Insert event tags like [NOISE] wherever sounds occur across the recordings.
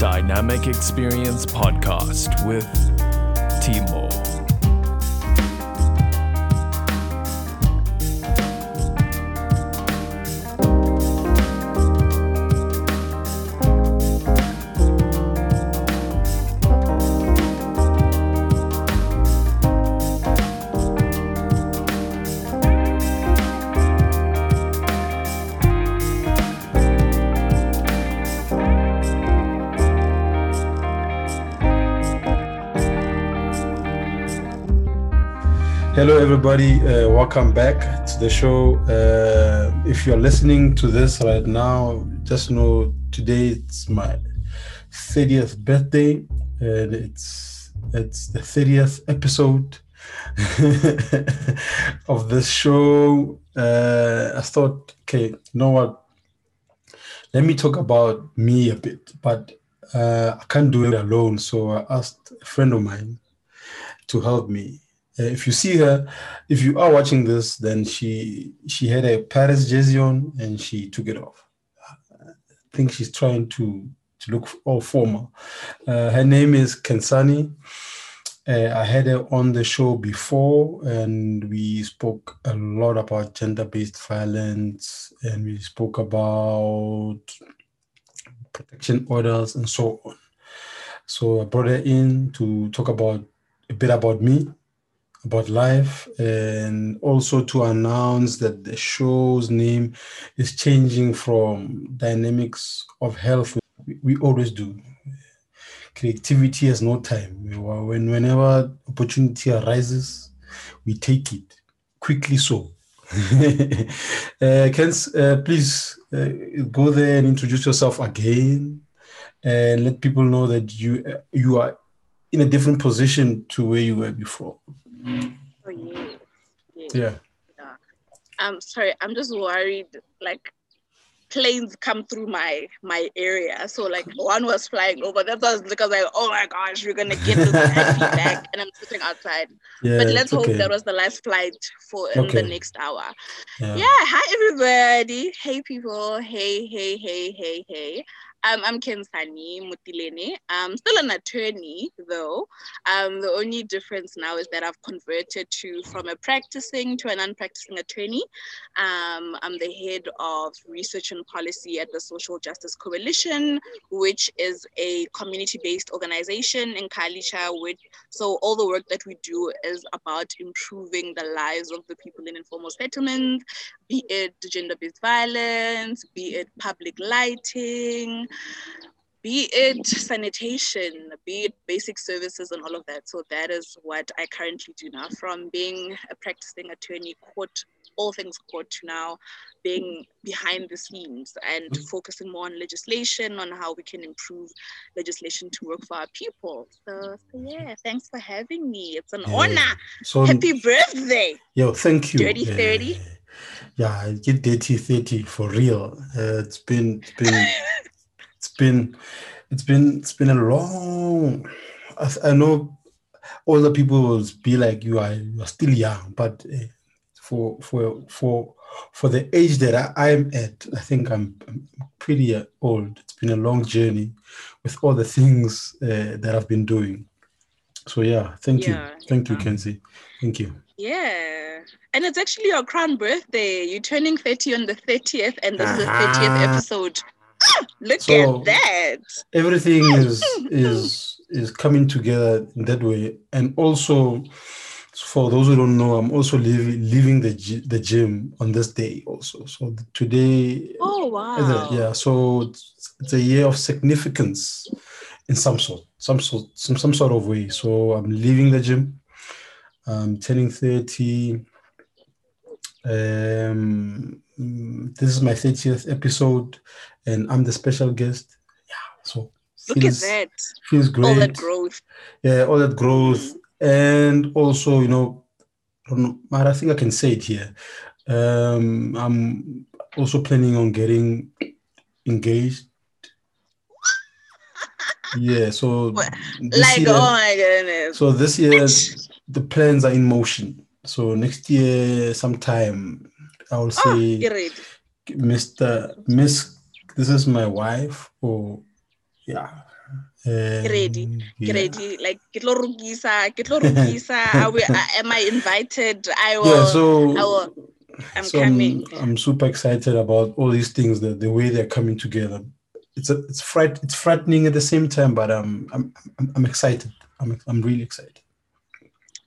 Dynamic Experience Podcast with Timor. Everybody. Uh, welcome back to the show. Uh, if you're listening to this right now, just know today it's my 30th birthday, and it's it's the 30th episode [LAUGHS] of this show. Uh, I thought, okay, you know what? Let me talk about me a bit, but uh, I can't do it alone. So I asked a friend of mine to help me if you see her, if you are watching this, then she she had a Paris jersey on and she took it off. I think she's trying to to look all formal. Uh, her name is Khensani. Uh, I had her on the show before, and we spoke a lot about gender-based violence, and we spoke about protection orders and so on. So I brought her in to talk about a bit about me about life and also to announce that the show's name is changing from dynamics of health. We, always do. Creativity has no time. When whenever opportunity arises we take it. Quickly so. [LAUGHS] Uh, can uh, please uh, go there and introduce yourself again and let people know that you you are in a different position to where you were before Oh yeah. yeah yeah. I'm sorry, I'm just worried like planes come through my my area. So like one was flying over. That was because like, oh my gosh, we're gonna get this [LAUGHS] feedback and I'm sitting outside. yeah but let's hope okay. that was the last flight for in Okay. the next hour. yeah. Yeah, hi everybody. Hey people. Hey, hey, hey, hey, hey. Um, I'm Khensani Mutilene. I'm still an attorney though. Um, the only difference now is that I've converted to from a practicing to an unpracticing attorney. Um, I'm the head of research and policy at the Social Justice Coalition, which is a community-based organization in Khayelitsha. With so all the work that we do is about improving the lives of the people in informal settlements be it gender-based violence, be it public lighting, be it sanitation, be it basic services and all of that. So that is what I currently do now from being a practicing attorney, court, all things court to now being behind the scenes and focusing more on legislation, on how we can improve legislation to work for our people. So, so yeah, thanks for having me. It's an Yeah. honor. So Happy birthday. yo, thank you. Dirty 30? Yeah, I get dirty thirty for real. Uh, it's been it's been [LAUGHS] been it's been it's been a long. I, I know older people will be like you are you are still young, but uh, for for for for the age that I, I'm at, I think I'm, I'm pretty uh, old. It's been a long journey with all the things uh, that I've been doing. So yeah, thank Yeah, you, thank you, yeah. Kenzie, thank you. Yeah. And it's actually your crown birthday. You're turning 30 on the 30th, and this is the Ah. 30th episode. Look So- at that. everything [LAUGHS] is is is coming together in that way. And also for those who don't know i'm also leaving leaving the gy- the gym on this day also. So today Oh, wow. yeah so it's, it's a year of significance in some sort some sort some, some sort of way. So i'm leaving the gym. I'm turning 30 um mm, this is my 30th episode and i'm the special guest yeah so Look at that. feels great All that growth. yeah all that growth and also you know I don't know, but i think i can say it here um i'm also planning on getting engaged yeah so [LAUGHS] Like, year, oh my goodness. so this year the plans are in motion so next year sometime i will oh, say ready. mr miss this is my wife or yeah Ke ready. Um, yeah. ready. Like, get lo rukisa, get lo rukisa. Are [LAUGHS] we, uh, am I invited? I will. Yeah, so I will. I'm so coming. I'm, I'm super excited about all these things, the, the way they're coming together. It's a, it's fright it's frightening at the same time, but um, I'm I'm, I'm excited. I'm I'm really excited.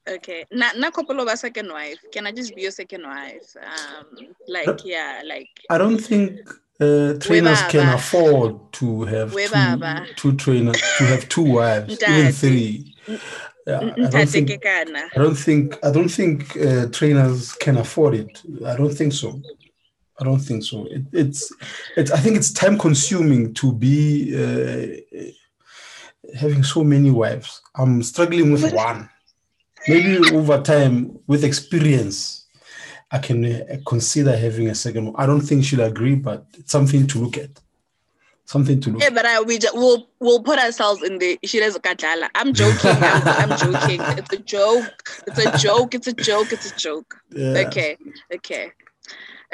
Okay. Na na couple of a second wife. Can I just be your second wife? Um, like yeah, like I don't think uh, trainers can afford to have two, two trainers to have two wives, even three. Yeah, I don't think. I don't think I don't think uh, trainers can afford it. I don't think so. I don't think so. It, it's it's I think it's time consuming to be uh, having so many wives. I'm struggling with one. Maybe over time, with experience, I can uh, consider having a second one. I don't think she'll agree, but it's something to look at. Something to look at. Yeah, at. but I, we ju- we'll we'll put ourselves in the Shiraz Kadala. I'm joking. I'm, I'm [LAUGHS] joking. It's a joke. It's a joke. It's a joke. It's a joke. Yeah. Okay. Okay.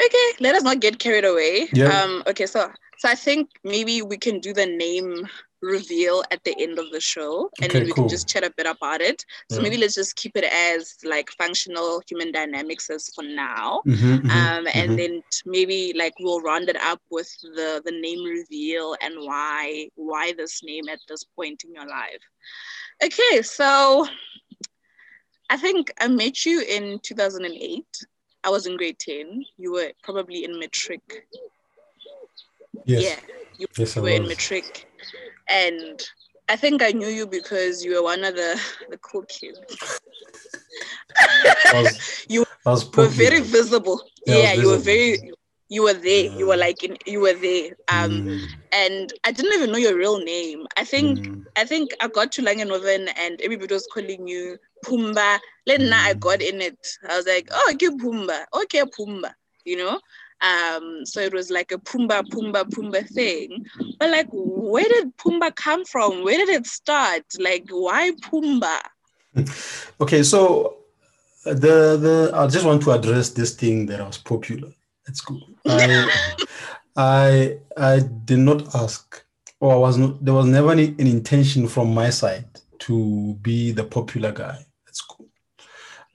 Okay. Let us not get carried away. Yeah. Um. Okay. So so I think maybe we can do the name reveal at the end of the show, and Okay, then we cool. can just chat a bit about it. So Yeah. maybe let's just keep it as like functional human dynamics as for now. Mhm, mhm, um, and mhm. then maybe like we'll round it up with the the name reveal and why why this name at this point in your life. Okay, so I think I met you in 2008. I was in grade 10. You were probably in matric. yes. Yeah, you, Yes, you were in was. And I think I knew you because you were one of the the cool kids. Was, [LAUGHS] You was were very visible. Yeah, Yeah, you were very. You were there. You were like in. You were there. Um, Mm, and I didn't even know your real name. I think mm. I think I got to Langenhoven and everybody was calling you Pumba. Then now I Mm. got in it. I was like, oh, okay, Pumba. Okay, Pumba. You know? Um, so it was like a Pumba, Pumba, Pumba thing. But like, where did Pumba come from? Where did it start? Like, why Pumba? [LAUGHS] Okay, so uh, the the I just want to address this thing that I was popular at school. I [LAUGHS] I I did not ask, or I was not. There was never any, an intention from my side to be the popular guy at school.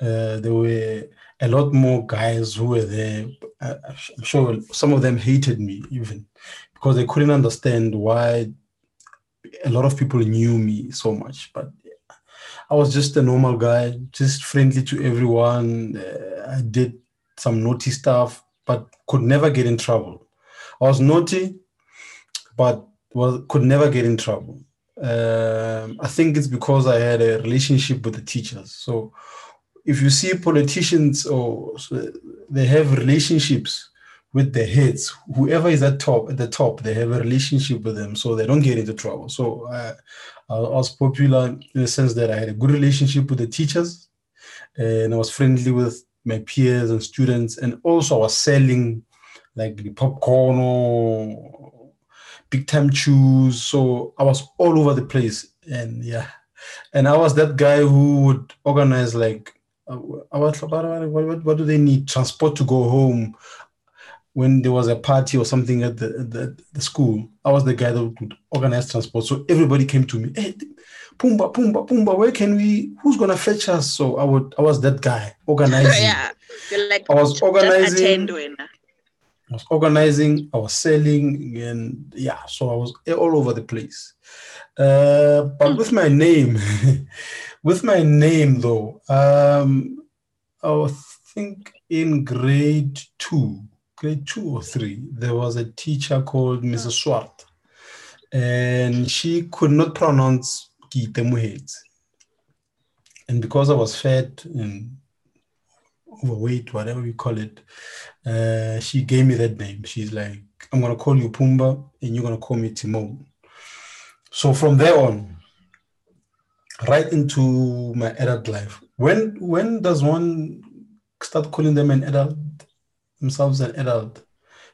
Uh, there were a lot more guys who were there. I'm sure some of them hated me even because they couldn't understand why a lot of people knew me so much. But I was just a normal guy, just friendly to everyone. Uh, I did some naughty stuff, but could never get in trouble. I was naughty, but was could never get in trouble. Um, I think it's because I had a relationship with the teachers. So if you see politicians or they have relationships with the heads, whoever is at top at the top, they have a relationship with them, so they don't get into trouble. So uh, I was popular in the sense that I had a good relationship with the teachers, and I was friendly with my peers and students, and also I was selling like the popcorn or big time chews. So I was all over the place, and yeah, and I was that guy who would organize like. Uh, I was, what, what, do they need? Transport to go home when there was a party or something at the, the, the school, I was the guy that would organize transport. So everybody came to me, hey, Pumba, Pumba, Pumba, where can we, who's gonna fetch us? So I would, I was that guy organizing. [LAUGHS] yeah. You're like, I was organizing. I was organizing, I was selling, and yeah, so I was all over the place. Uh, but with my name, [LAUGHS] with my name though, um, I think in grade two, grade two or three, there was a teacher called Mrs. Swart, and she could not pronounce Kitemuhet. And because I was fat and overweight, whatever we call it, uh, she gave me that name. She's like, I'm gonna call you Pumba, and you're gonna call me Timon. So from there on, right into my adult life. When when does one start calling them an adult themselves an adult?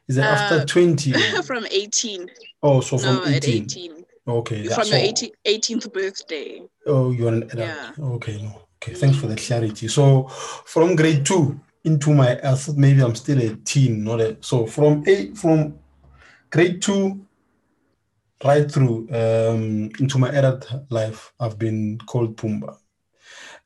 Is it after Uh, 20? [LAUGHS] from 18. oh, so from no, at 18. 18. Okay. From your 18, 18th birthday. Oh, you're an adult. Yeah. Okay, no. Okay, thanks for the clarity. So from grade two into my I thought maybe I'm still a teen, not a so from eight from grade two right through um, into my adult life, I've been called Pumba.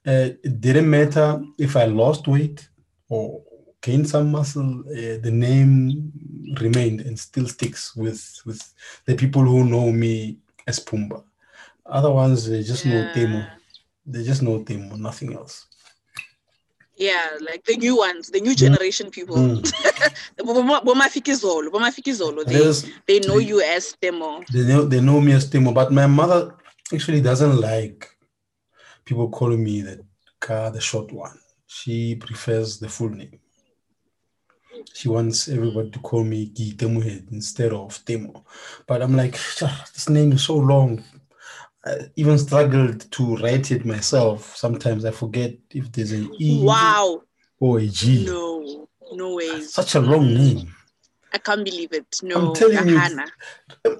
Uh, it didn't matter if I lost weight or gained some muscle. Uh, the name remained and still sticks with with the people who know me as Pumba. Other ones they just know Temo. They just know Temo, nothing else. Yeah, like the new ones, the new generation people. Mm. [LAUGHS] Boma Fikizolo, Boma Fikizolo, they, they know you as Temo. They know they know me as Temo, but my mother actually doesn't like people calling me the car, the short one. She prefers the full name. She wants everybody to call me Guy instead of Temo. But I'm like, "Ah, this name is so long. I even struggled to write it myself. Sometimes I forget if there's an E Wow. or a G. No, no ways. Such a long name. I can't believe it. No, telling you, Kahana.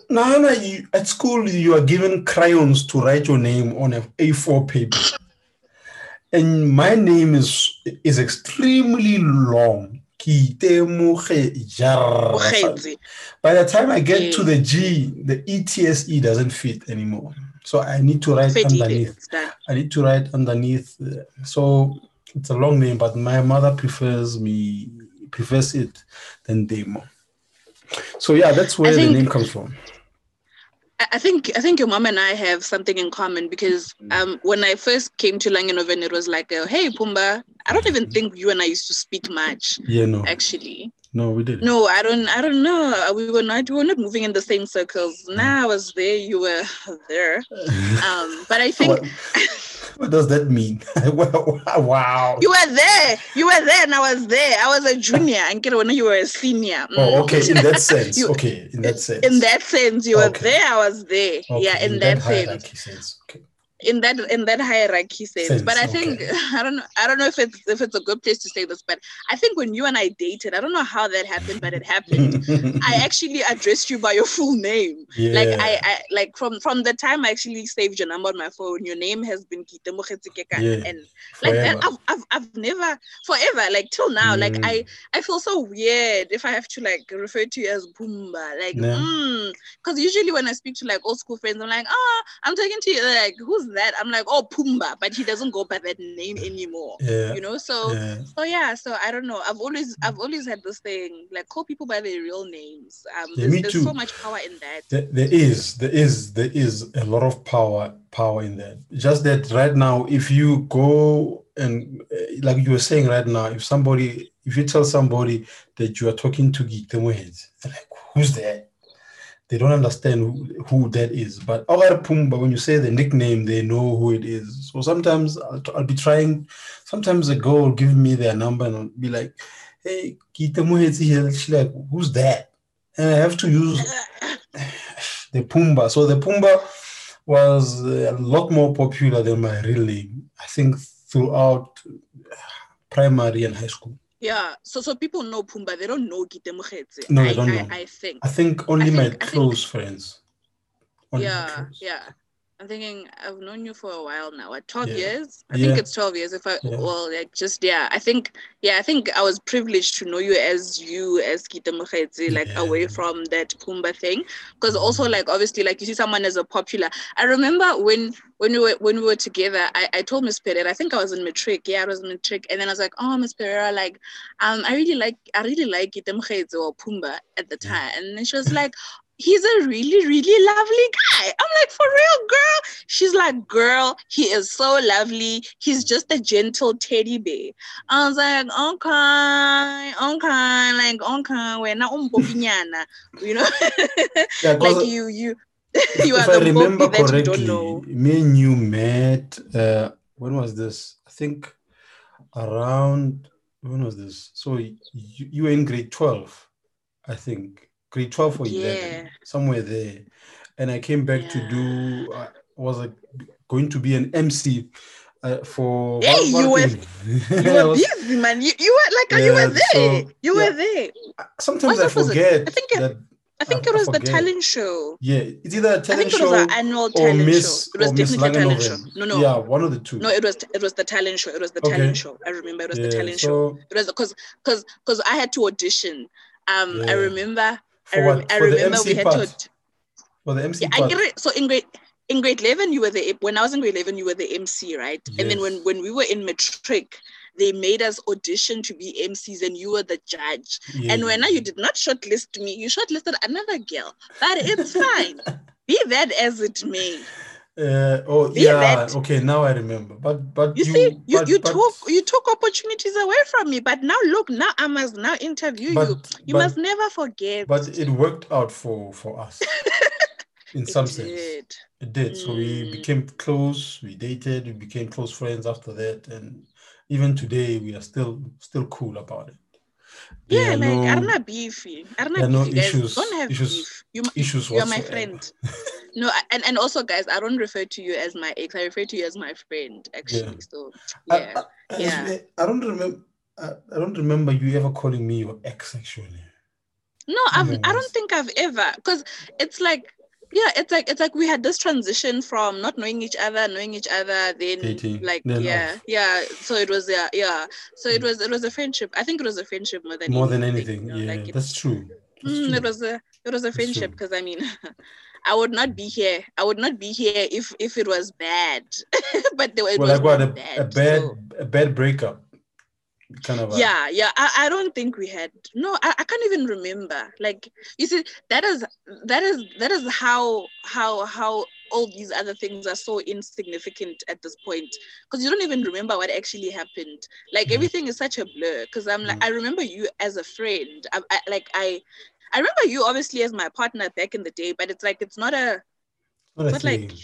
Nana, you, at school you are given crayons to write your name on a A4 paper, and my name is is extremely long. Kitemuge Jar. Mokgetse. By the time I get to the G, the ETSE doesn't fit anymore. So I need to write underneath. I need to write underneath. uh, So it's a long name, but my mother prefers me prefers it than Temo. So yeah, that's where the name comes from. I think I think your mom and I have something in common because Mm. um, when I first came to Langenhoven, it was like, a, "Hey, Pumba." I don't even think you and I used to speak much, Yeah, no, actually. No, we didn't. No, I don't. I don't know. We were not. We were not moving in the same circles. Mm. Now I was there. You were [LAUGHS] there. Um, but I think what, what does that mean? [LAUGHS] wow. you were there. You were there, and I was there. I was a junior, and get when you were a senior. Mm. Oh, okay. In that sense. [LAUGHS] You- okay. In that sense. In that sense, you were Okay. there. I was there. Okay, Yeah, in, that, sense. sense. In that in that hierarchy sense. Sense, but I think okay. [LAUGHS] I don't know I don't know if it's if it's a good place to say this, but I think when you and I dated, I don't know how that happened, but it happened. [LAUGHS] I actually addressed you by your full name. yeah. Like I, I like from from the time I actually saved your number on my phone, your name has been Kite. Yeah, and like forever. I've, I've I've never forever like till now like Mm. I I feel so weird if I have to like refer to you as Pumba like because usually when I speak to like old school friends I'm like oh I'm talking to you They're like who's that I'm like oh Pumba but he doesn't go by that name anymore yeah. you know so yeah. so yeah so I don't know I've always I've always had this thing like call people by their real names um Yeah, there's, there's so much power in that There, there is, there is, there is a lot of power, power in that. Just that right now, if you go and uh, like you were saying right now, if somebody, if you tell somebody that you are talking to Keitemogetse, they're like, "Who's that?" They don't understand who, who that is. But Ogar Pumba, when you say the nickname, they know who it is. So sometimes I'll, I'll be trying. Sometimes a girl will give me their number and I'll be like, "Hey, Keitemogetse here." She's like, "Who's that?" And I have to use [LAUGHS] the Pumba. So the Pumba was a lot more popular than my real name. I think throughout primary and high school. Yeah so so people know Pumba they don't know Kite No, I, they don't I, know. I think I think only my think- I think- close friends. Only yeah close. yeah i'm thinking i've known you for a while now. What 12 Yeah. years? I Yeah. think it's 12 years. If i Yeah. well like just yeah i think yeah i think i was privileged to know you as you as kita Mokgetse, like away from that pumba thing. Because also like obviously like you see someone as a popular i remember when when we were when we were together i, I told miss pereira i think i was in matric yeah i was in matric and then i was like oh miss pereira like um i really like i really like kita Mokgetse or pumba at the time. And then she was like he's a really, really lovely guy. I'm like, for real, girl. She's like, girl, he is so lovely. He's just a gentle teddy bear. I was like, okay, okay, like, okay, we're not umbopinyana, you know, [LAUGHS] Yeah, like you, you, you if are I the remember Mbopi that you correctly, don't know. me and you met. Uh, when was this? I think around when was this? So you, you were in grade twelve, I think grade twelve or eleven, Yeah. somewhere there, and I came back to do. Uh, was like going to be an MC. Uh, for Hey, you were- You [LAUGHS] were was- busy, man. You, you were like, you Yeah, were there. so- you yeah. were there. sometimes I it? forget I think it- that. I think I- it was the talent show. Yeah, it's either a talent I think it was our annual talent Miss show. It was definitely a talent show. No, no, Yeah, one of the two. No, it was it was the talent show. It was the Okay. talent show. I remember it was the Yeah, talent show. It was because because because I had to audition. Um, I Yeah. I, rem- what? I For remember we had part. to. Well, the MC Yeah, I part, get it. So in grade in grade eleven, you were the when I was in grade eleven, you were the MC, right? And then when when we were in matric, they made us audition to be MCs, and you were the judge. And when I, you did not shortlist me, you shortlisted another girl. But it's fine. [LAUGHS] Be that as it may. Uh, oh yeah, okay, now I remember. But but You, see, you, but- you but- took you took opportunities away from me. But now look, now I must now interview you. but, You but, must never forget. but it worked out for for us [LAUGHS] in It some sense. did. It did. So we Mm. became close. We dated. We became close friends after that, and even today we are still still cool about it. There Yeah, like no Arna beefy. Arna there are no beefy, guys. issues- Don't have issues- beef. You, issues you are my friend. [LAUGHS] No, and, and also guys, I don't refer to you as my ex. I refer to you as my friend, actually. So yeah. I, I- Yeah. I don't remember. I, I don't remember you ever calling me your ex. Actually, No, I've, I don't think I've ever because it's like yeah, it's like it's like we had this transition from not knowing each other, knowing each other, then Dating, like then yeah, off. yeah. So it was yeah, yeah. So it Mm. was it was a friendship. I think it was a friendship more than more than anything, anything. you know, yeah, like it- that's true. That's Mm, true. it was a it was a friendship because I mean, [LAUGHS] I would not be here. I would not be here if if it was bad. [LAUGHS] but there, it well, was like what a, bad. a bad so- a bad breakup, kind of. a- yeah, yeah. I, I don't think we had. No, I, I can't even remember. Like you see, that is that is that is how how how all these other things are so insignificant at this point because you don't even remember what actually happened. Like Mhm. everything is such a blur. Because I'm like, Mhm. I remember you as a friend. I, I like I. I remember you obviously as my partner back in the day, but it's like it's not a, Not a but like, thing.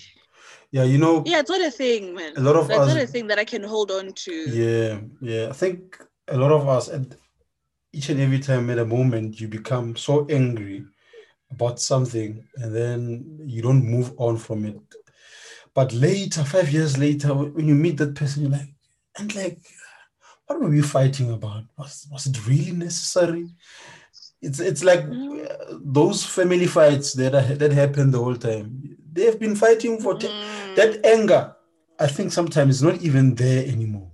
yeah, you know, yeah, it's not a thing, man. a lot of That's us. not a thing that I can hold on to. Yeah, yeah. I think a lot of us at each and every time at a moment you become so angry about something and then you don't move on from it. But later, five years later, when you meet that person, you're like, and like, what were we fighting about? Was was it really necessary? It's it's like Mm. uh, those family fights that are, that happen the whole time. They have been fighting for te- Mm. that anger, I think sometimes is not even there anymore.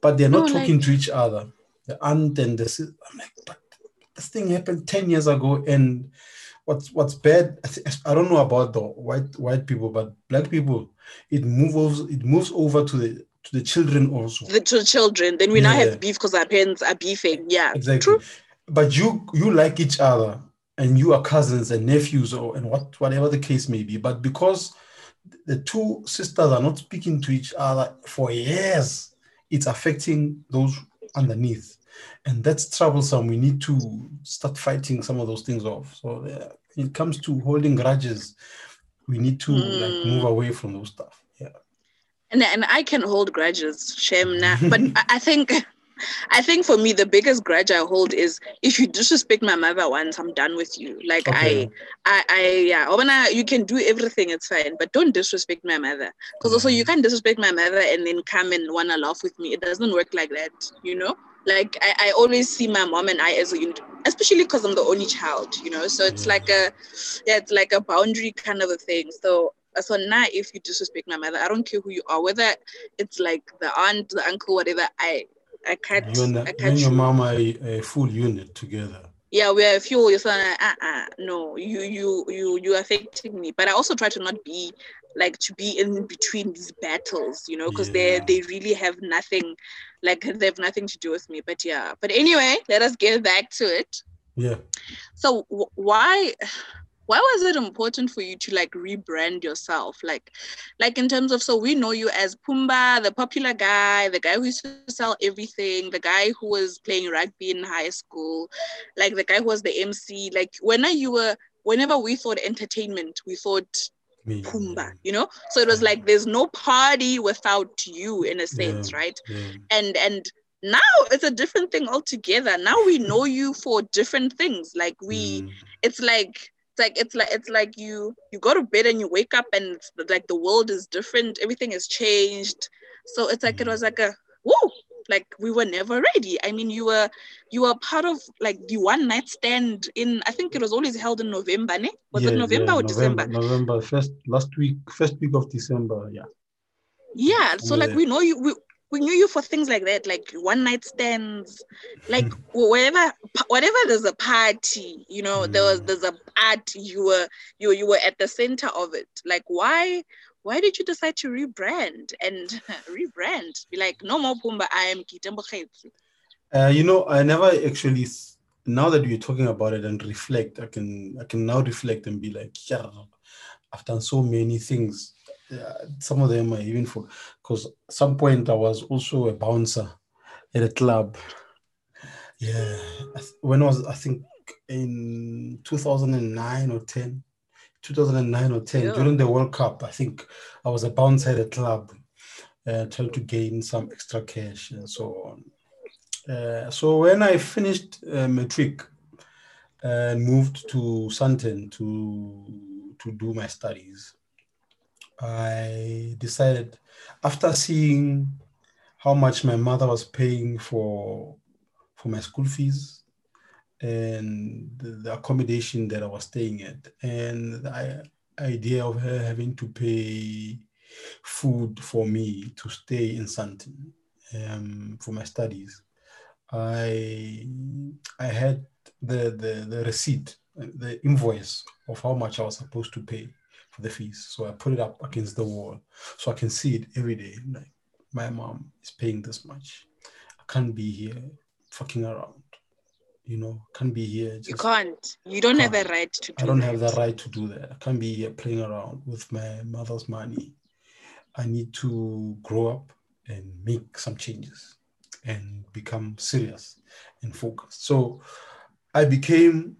But they're not No, talking like- to each other. The aunt and the sis- I'm like, but this thing happened 10 years ago. And what's what's bad, I, don't know about the white white people, but black people, it moves it moves over to the to the children also. the two children. Then we now have beef because our parents are beefing. Yeah, Exactly. true. But you you like each other and you are cousins and nephews or and what whatever the case may be. But because the two sisters are not speaking to each other for years, it's affecting those underneath. And that's troublesome. We need to start fighting some of those things off. So when it comes to holding grudges, we need to like move Mm. away from those stuff. Yeah. and and I can hold grudges, shame na. [LAUGHS] But I think, I think for me the biggest grudge I hold is if you disrespect my mother once, I'm done with you. Like Okay. I, I, I, yeah. Obana, you can do everything, it's fine, but don't disrespect my mother. Because also Mm. you can't disrespect my mother and then come and wanna laugh with me. It doesn't work like that, you know. Like I, I always see my mom and I as a unit, especially because I'm the only child, you know. So it's like a, yeah, it's like a boundary kind of a thing. So so now if you disrespect my mother, I don't care who you are, whether it's like the aunt, the uncle, whatever. I I can't You and, the, you can't and your mom are a, a full unit together. Yeah, we're a few on. Uh, uh, no, you you you you are affecting me. But I also try to not be like to be in between these battles, you know, because Yeah. they they really have nothing, like they have nothing to do with me. But yeah, but anyway, let us get back to it. Yeah. So w- why why was it important for you to like rebrand yourself like like in terms of so we know you as Pumba the popular guy the guy who used to sell everything the guy who was playing rugby in high school like the guy who was the MC like when you were whenever we thought entertainment we thought Me. Pumba you know so it was like mm. there's no party without you in a sense Yeah. right Yeah. and and now it's a different thing altogether now we mm. know you for different things like we Mm. it's like it's like it's like it's like you you go to bed and you wake up and it's like the world is different everything has changed so it's like it mm-hmm. was like a whoa like we were never ready i mean you were you were part of like the one night stand in i think it was always held in november ne? was it november yeah, or december November, first last week, first week of December. Yeah. yeah so like we know you we, we knew you for things like that, like one night stands, like [LAUGHS] wherever, whatever there's a party, you know, there was Mm. there's a party, you were you you were at the center of it. Like why why did you decide to rebrand and [LAUGHS] rebrand? Be like, no more Pumba, I am Kitembo Uh, you know, I never actually. Now that you're talking about it and reflect, I can I can now reflect and be like, yeah, I've done so many things. Yeah, some of them I even for because some point I was also a bouncer at a club. Yeah, when I was I think in 2009 or 10, 2009 or 10 Yeah. during the World Cup. I think I was a bouncer at a club, uh, trying to gain some extra cash and so on. Uh, so when I finished uh, matric and moved to Sandton to to do my studies, I decided after seeing how much my mother was paying for for my school fees and the, accommodation that I was staying at, and the idea of her having to pay food for me to stay in Sandton um, for my studies. I I had the, the the receipt, the invoice of how much I was supposed to pay the fees. So I put it up against the wall so I can see it every day. Like my mom is paying this much. I can't be here fucking around. You know, can't be here. You can't. You don't have a right to do I don't that. have the right to do that. I can't be here playing around with my mother's money. I need to grow up and make some changes and become serious and focused. So I became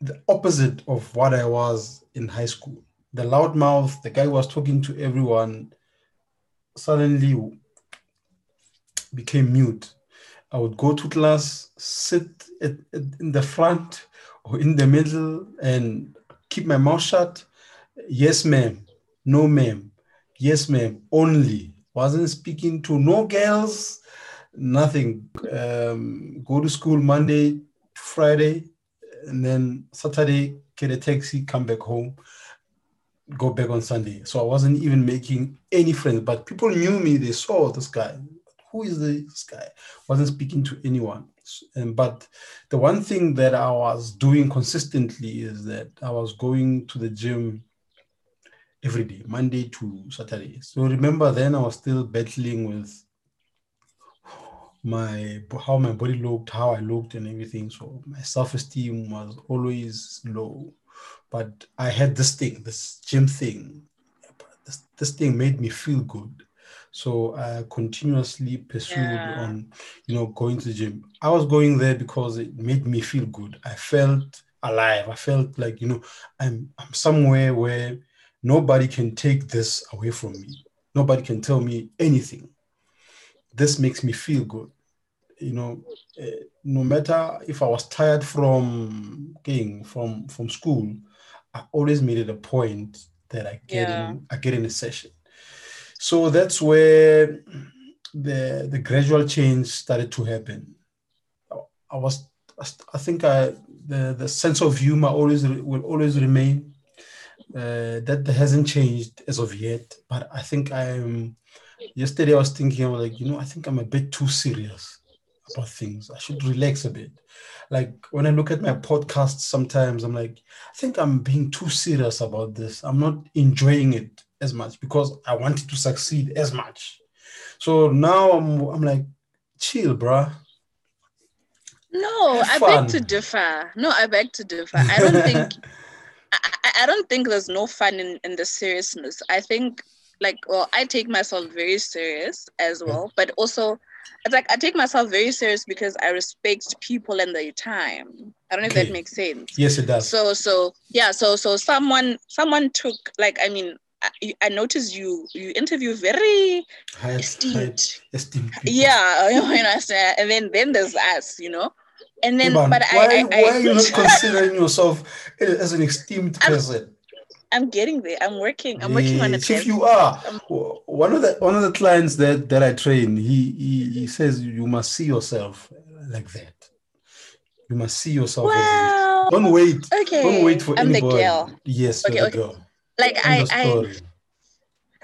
the opposite of what I was in high school. The loudmouth, the guy was talking to everyone, suddenly became mute. I would go to class, sit at, at- in the front or in the middle and keep my mouth shut. Yes, ma'am. No, ma'am. Yes, ma'am. Only. Wasn't speaking to no girls, nothing. Um, go to school Monday to Friday, and then Saturday, get a taxi, come back home, go back on Sunday. So I wasn't even making any friends, but people knew me. They saw this guy. Who is this guy? Wasn't speaking to anyone. And but the one thing that I was doing consistently is that I was going to the gym every day, Monday to Saturday. So remember, then I was still battling with my how my body looked, how I looked, and everything. So my self-esteem was always low. But I had this thing, this gym thing. This, this thing made me feel good. So I continuously pursued Yeah. on, you know, going to the gym. I was going there because it made me feel good. I felt alive. I felt like, you know, I'm I'm somewhere where nobody can take this away from me. Nobody can tell me anything. This makes me feel good. You know, eh, no matter if I was tired from going from from school, I always made it a point that I get Yeah. in I get in a session. So that's where the the gradual change started to happen. I was I think I the the sense of humor always will always remain. Uh, that hasn't changed as of yet, but I think I'm. Yesterday I was thinking, I was like, you know, I think I'm a bit too serious about things. I should relax a bit. Like when I look at my podcasts, sometimes I'm like, I think I'm being too serious about this. I'm not enjoying it as much because I wanted to succeed as much. So now I'm, I'm like, chill, bruh. No, I beg to differ. No, I beg to differ. I don't think [LAUGHS] I, I- don't think there's no fun in, in the seriousness. I think like well, I take myself very serious as well, but also it's like I take myself very serious because I respect people and their time. I don't know if Okay. that makes sense. yes, it does. So so yeah, so so someone someone took like I mean I, I noticed you you interview very High- high esteemed esteemed yeah [LAUGHS] you understand and then then there's us you know and then Ivan, but why, I, I, why are you not [LAUGHS] considering yourself as an esteemed person? I'm getting there I'm working I'm working on it if you are Um, one of the one of the clients that that I train, he he, he says you must see yourself like that. You must see yourself as well. Don't wait. okay Don't wait for I'm anybody. the girl Yes, Okay, okay. the girl. like End I, I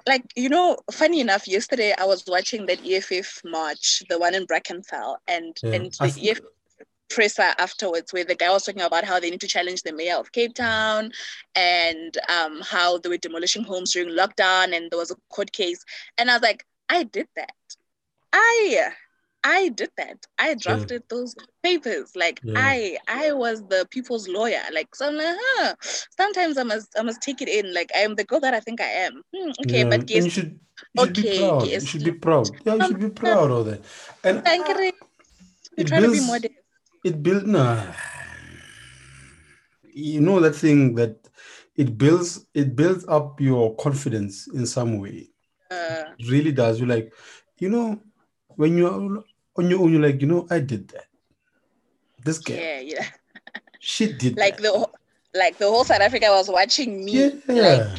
like you know, funny enough, yesterday I was watching that EFF march, the one in Brackenfell, and Yeah. and the think- EFF presser afterwards, where the guy was talking about how they need to challenge the mayor of Cape Town, and um, how they were demolishing homes during lockdown, and there was a court case, and I was like, I did that, I. I did that. I drafted those papers. Like Yeah. I, I was the people's lawyer. Like so, I'm like, huh. Sometimes I must, I must take it in. Like I am the girl that I think I am. Hmm, okay, Yeah, but guess you should, you should be Okay, proud. You should be proud. Yeah, you should be proud of that. And Thank you. It try to be modest. It build nah. You know that thing that it builds it builds up your confidence in some way. Uh, It really does. You're like, you know, when you're on your own, you're like, you know, I did that. This girl, yeah, yeah. [LAUGHS] she did Like that. the, whole- like the whole South Africa was watching me. yeah, Like,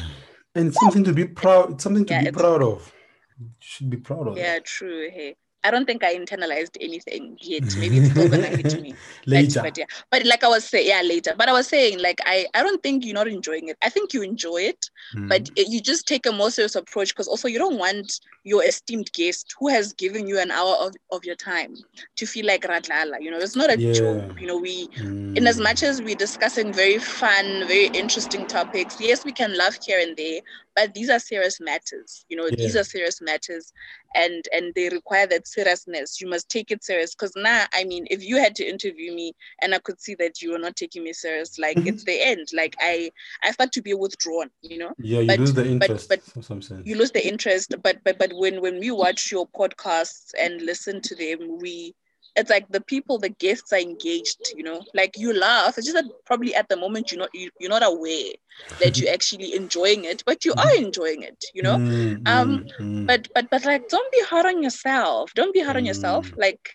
and something to be proud. It's something to Yeah, be proud of. You should be proud of. yeah, that. true. Hey, I don't think I internalized anything yet. [LAUGHS] Maybe it's still gonna hit me. Like, Later, but yeah, but like I was saying, yeah, later. But I was saying, like, I, I don't think you're not enjoying it. I think you enjoy it, Mm. but it- you just take a more serious approach because also you don't want your esteemed guest who has given you an hour of, of your time to feel like radlala. You know, it's not a Yeah. joke. You know, we in as Mm. much as we're discussing very fun, very interesting topics, yes, we can laugh here and there, but these are serious matters. You know, these are serious matters, and and they require that seriousness. You must take it serious. Because now, I mean, if you had to interview me and I could see that you were not taking me serious, like Mhm. it's the end. Like I, I start to be withdrawn. You know, yeah, you but- lose the interest. but in some sense. you lose the interest. But but but when when we watch your podcasts and listen to them, we it's like the people, the guests are engaged, you know, like you laugh. It's just that probably at the moment you're not you, you're not aware that you're actually enjoying it, but you are enjoying it, you know. Mm, Um, mm, mm. But but but like don't be hard on yourself. Don't be hard on yourself. Mm. Like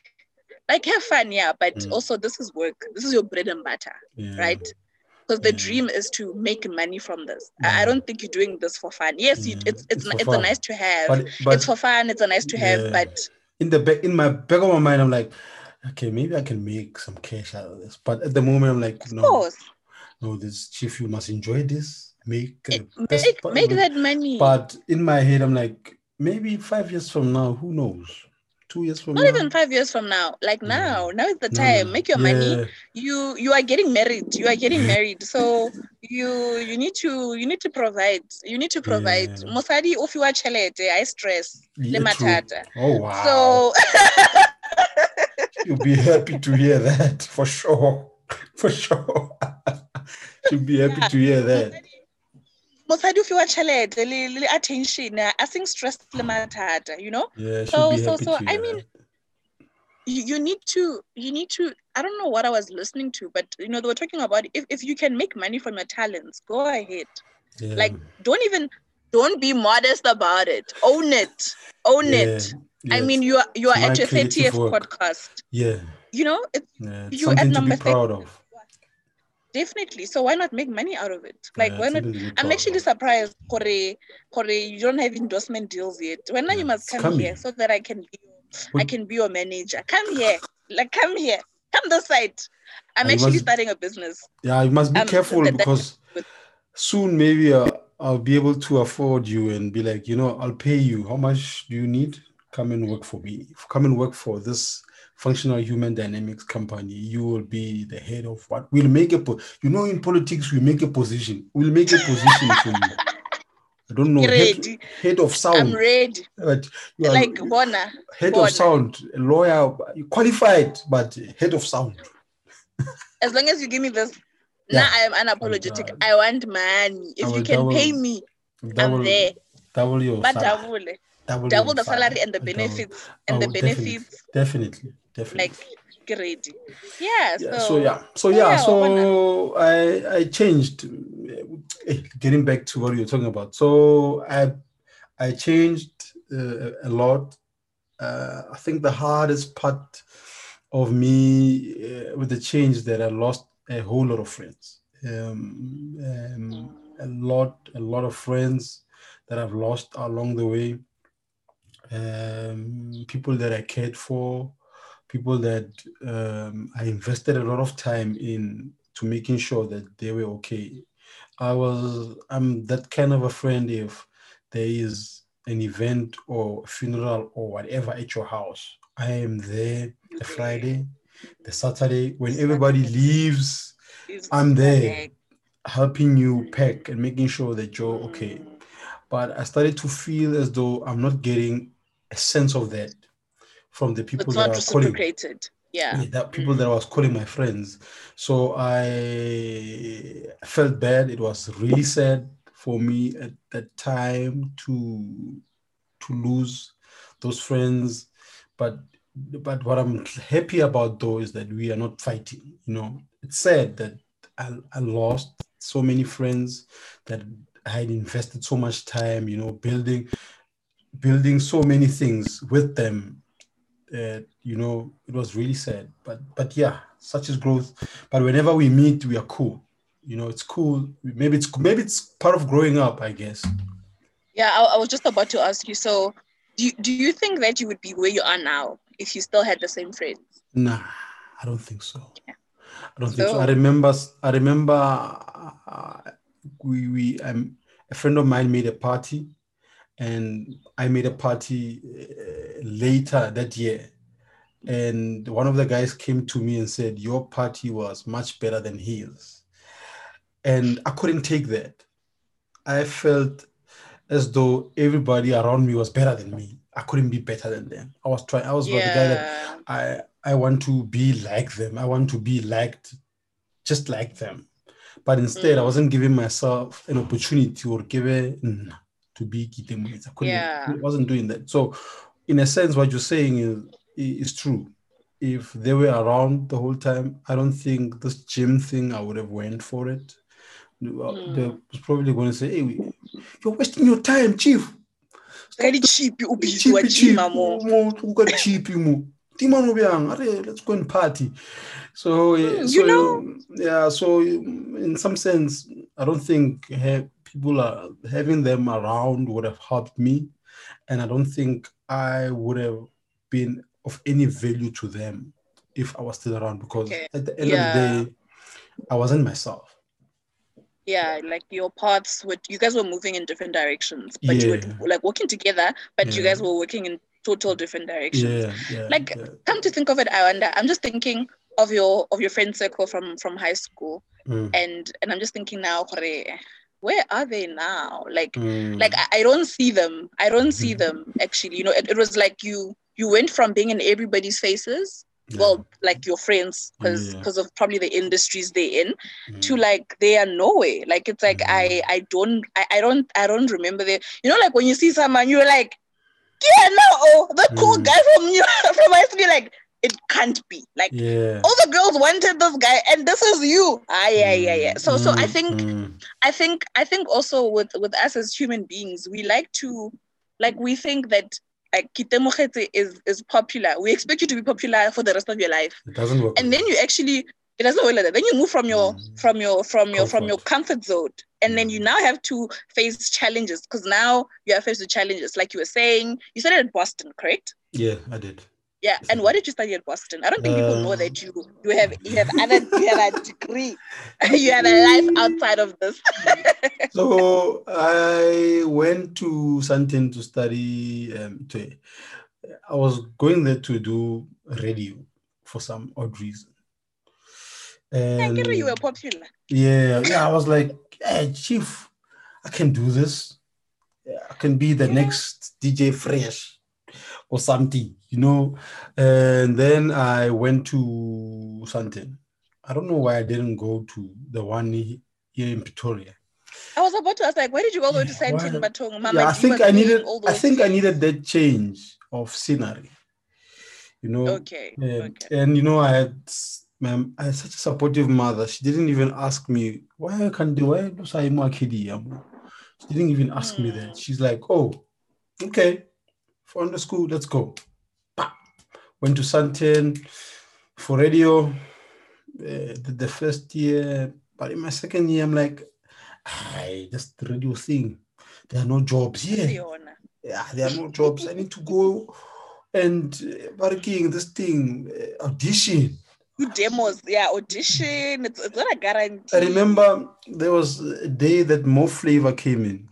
like have fun, yeah. But Mm. also this is work. This is your bread and butter, Yeah. right? Because the Yeah. dream is to make money from this. I, I don't think you're doing this for fun. Yes, you, Yeah, it's it's it's it's, a nice to have. But but it's for fun. It's a nice to have, but in the back in my back of my mind, I'm like, okay, maybe I can make some cash out of this. But at the moment, I'm like, of no, course, no, this chief, you must enjoy this. Make it- make make that money. But in my head, I'm like, maybe five years from now, who knows? Two years from Not now. even five years from now. Like Yeah. now, now is the time. no. Make your money. You you are getting married. You are getting [LAUGHS] married. So you you need to you need to provide. You need to provide. Yeah. Mosadi if you are chelete, I stress. yeah, Le matata. Oh wow. So [LAUGHS] You'll be happy to hear that for sure. [LAUGHS] For sure. You'll be happy Yeah. to hear that. Mosadi if you are chelete, le, le attention, I think stress le matata, you know? Yeah, So- so- so, I mean, you, you need to you need to i don't know what i was listening to but you know they were talking about if, if you can make money from your talents go ahead Yeah. like don't even don't be modest about it own it own yeah, it i mean you are you are it's at my your 30th work. podcast yeah, you know it's yeah. It's You at something to number be 30. proud of. Definitely. So why not make money out of it? Like Yeah, why not? i'm actually surprised Kore, Kore, you don't have endorsement deals yet. When Yeah, you must come here so that i can be i can be your manager. Come here. Like come here. Come this side i'm I actually must- starting a business. Yeah, you must be Um, careful that- that- because soon maybe uh, I'll be able to afford you and be like, you know, I'll pay you. How much do you need? Come and work for me. Come and work for this functional human dynamics company. You will be the head of what? We'll make a, po- you know, in politics, we make a position. We'll make a position for you. I don't know. Head, head of sound i'm ready But you are like bona head born. of sound, a lawyer, qualified, but head of sound. as long as you give me this Yeah. now i am unapologetic God. i want money if you can pay me Double, i'm there double your but salary. double double, double the salary and the Double. benefits and Oh, the benefits Definitely, definitely. like get yeah, yeah, so, so yeah, so yeah, yeah, so I I changed. eh, Getting back to what you're talking about, so I I changed uh, a lot. Uh, I think the hardest part of me uh, with the change that I lost a whole lot of friends. Um, um, a lot, a lot of friends that I've lost along the way. Um, people that I cared for, people that um, I invested a lot of time in to making sure that they were okay. I was I'm that kind of a friend if there is an event or funeral or whatever at your house, I am there the Friday, the Saturday, when everybody leaves, I'm there helping you pack and making sure that you're okay. But I started to feel as though I'm not getting a sense of that from the people It's that are calling. Yeah. Yeah, that people mm. that I was calling my friends. So I felt bad. It was really sad for me at that time to to lose those friends. But but what I'm happy about though is that we are not fighting. You know, it's sad that I, I lost so many friends that I had invested so much time, you know, building building so many things with them uh, you know, it was really sad. But but yeah, such is growth. But whenever we meet, we are cool. You know, it's cool. Maybe it's maybe it's part of growing up, I guess. Yeah, I, I was just about to ask you. So, do you, do you think that you would be where you are now if you still had the same friends? Nah, I don't think so. Yeah. I don't think so. So- I remember. I remember. Uh, we we um, a friend of mine made a party, and I made a party uh, later that year. And one of the guys came to me and said, "Your party was much better than his," and I couldn't take that. I felt as though everybody around me was better than me. I couldn't be better than them. I was trying. I was the guy that I I want to be like them. I want to be liked just like them. But instead, I Mm. wasn't giving myself an opportunity or given to be Kitemoyes. I couldn't Yeah. I wasn't doing that. So in a sense, what you're saying is is true. If they were around the whole time, I don't think this gym thing I would have went for it. Mm. They was probably going to say, "Hey, we- you're wasting your time, chief. Very cheap, you be cheapy, you cheap. mo. Mo, o ka cheapy mo. Di bjang? Are, let's go and party. So, eh, Hmm, so you know- yeah. So, in some sense, I don't think people are having them around would have helped me, and I don't think I would have been of any value to them if I was still around because Okay. at the end Yeah. of the day, I wasn't myself. Yeah, like your paths would you guys were moving in different directions, but you were like working together, but you guys were working in total different directions. Yeah, yeah. Like, yeah. Come to think of it, I wonder. I'm just thinking of your of your friend circle from from high school, Mm, and and I'm just thinking now, where are they now? Like mm, like I, I don't see them. I don't see Mhm. them actually. You know, it, it was like you you went from being in everybody's faces, yeah, well, like your friends, because Yeah. because of probably the industries they're in, to mm, like they are nowhere. Like it's like I I don't I, I don't I don't remember the you know like when you see someone you're like yeah no oh the cool Mm. guy from you [LAUGHS] from high school like it can't be like yeah. all the girls wanted this guy and this is you ah yeah yeah yeah so so I Mm, think mm, I think I think also with with us as human beings, we like to like we think that like Keitemogetse is is popular. We expect you to be popular for the rest of your life. it doesn't work. And then you actually it doesn't work like that. Then you move from your Mm. from your from your from your Comfort. zone. And then you Mm. now have to face challenges because now you are faced with challenges. Like you were saying, you started at Boston, correct? yeah, I did. Yeah. And what did you study at Boston? I don't think people know Uh, that you you have you have other you have a degree. [LAUGHS] [LAUGHS] you have a life outside of this. [LAUGHS] So I went to Sandton to study. Um, to, I was going there to do radio for some odd reason. And you were popular. yeah, yeah, I was like, hey, chief, I can do this. I can be the Yeah. next DJ Fresh or something, you know. And then I went to Sandton. I don't know why I didn't go to the one here in Pretoria. I was about to ask, like, why did you all go to Sandton Batong? Mama yeah, I think I needed. I think I needed that change of scenery. You know, Okay. and, okay. and you know, I had ma'am, I had such a supportive mother. She didn't even ask me why I can do why do I more kiddy. She didn't even ask me that. Hmm. She's like, oh, okay, for the school, let's go. Bah. Went to Sandton for radio. Uh, the first year, but in my second year, I'm like, I just radio thing. There are no jobs here Fiona. yeah, there are no jobs. I need to go and uh, working this thing uh, audition. You demos, yeah, audition. It's, it's not a guarantee. I remember there was a day that Mo Flava came in,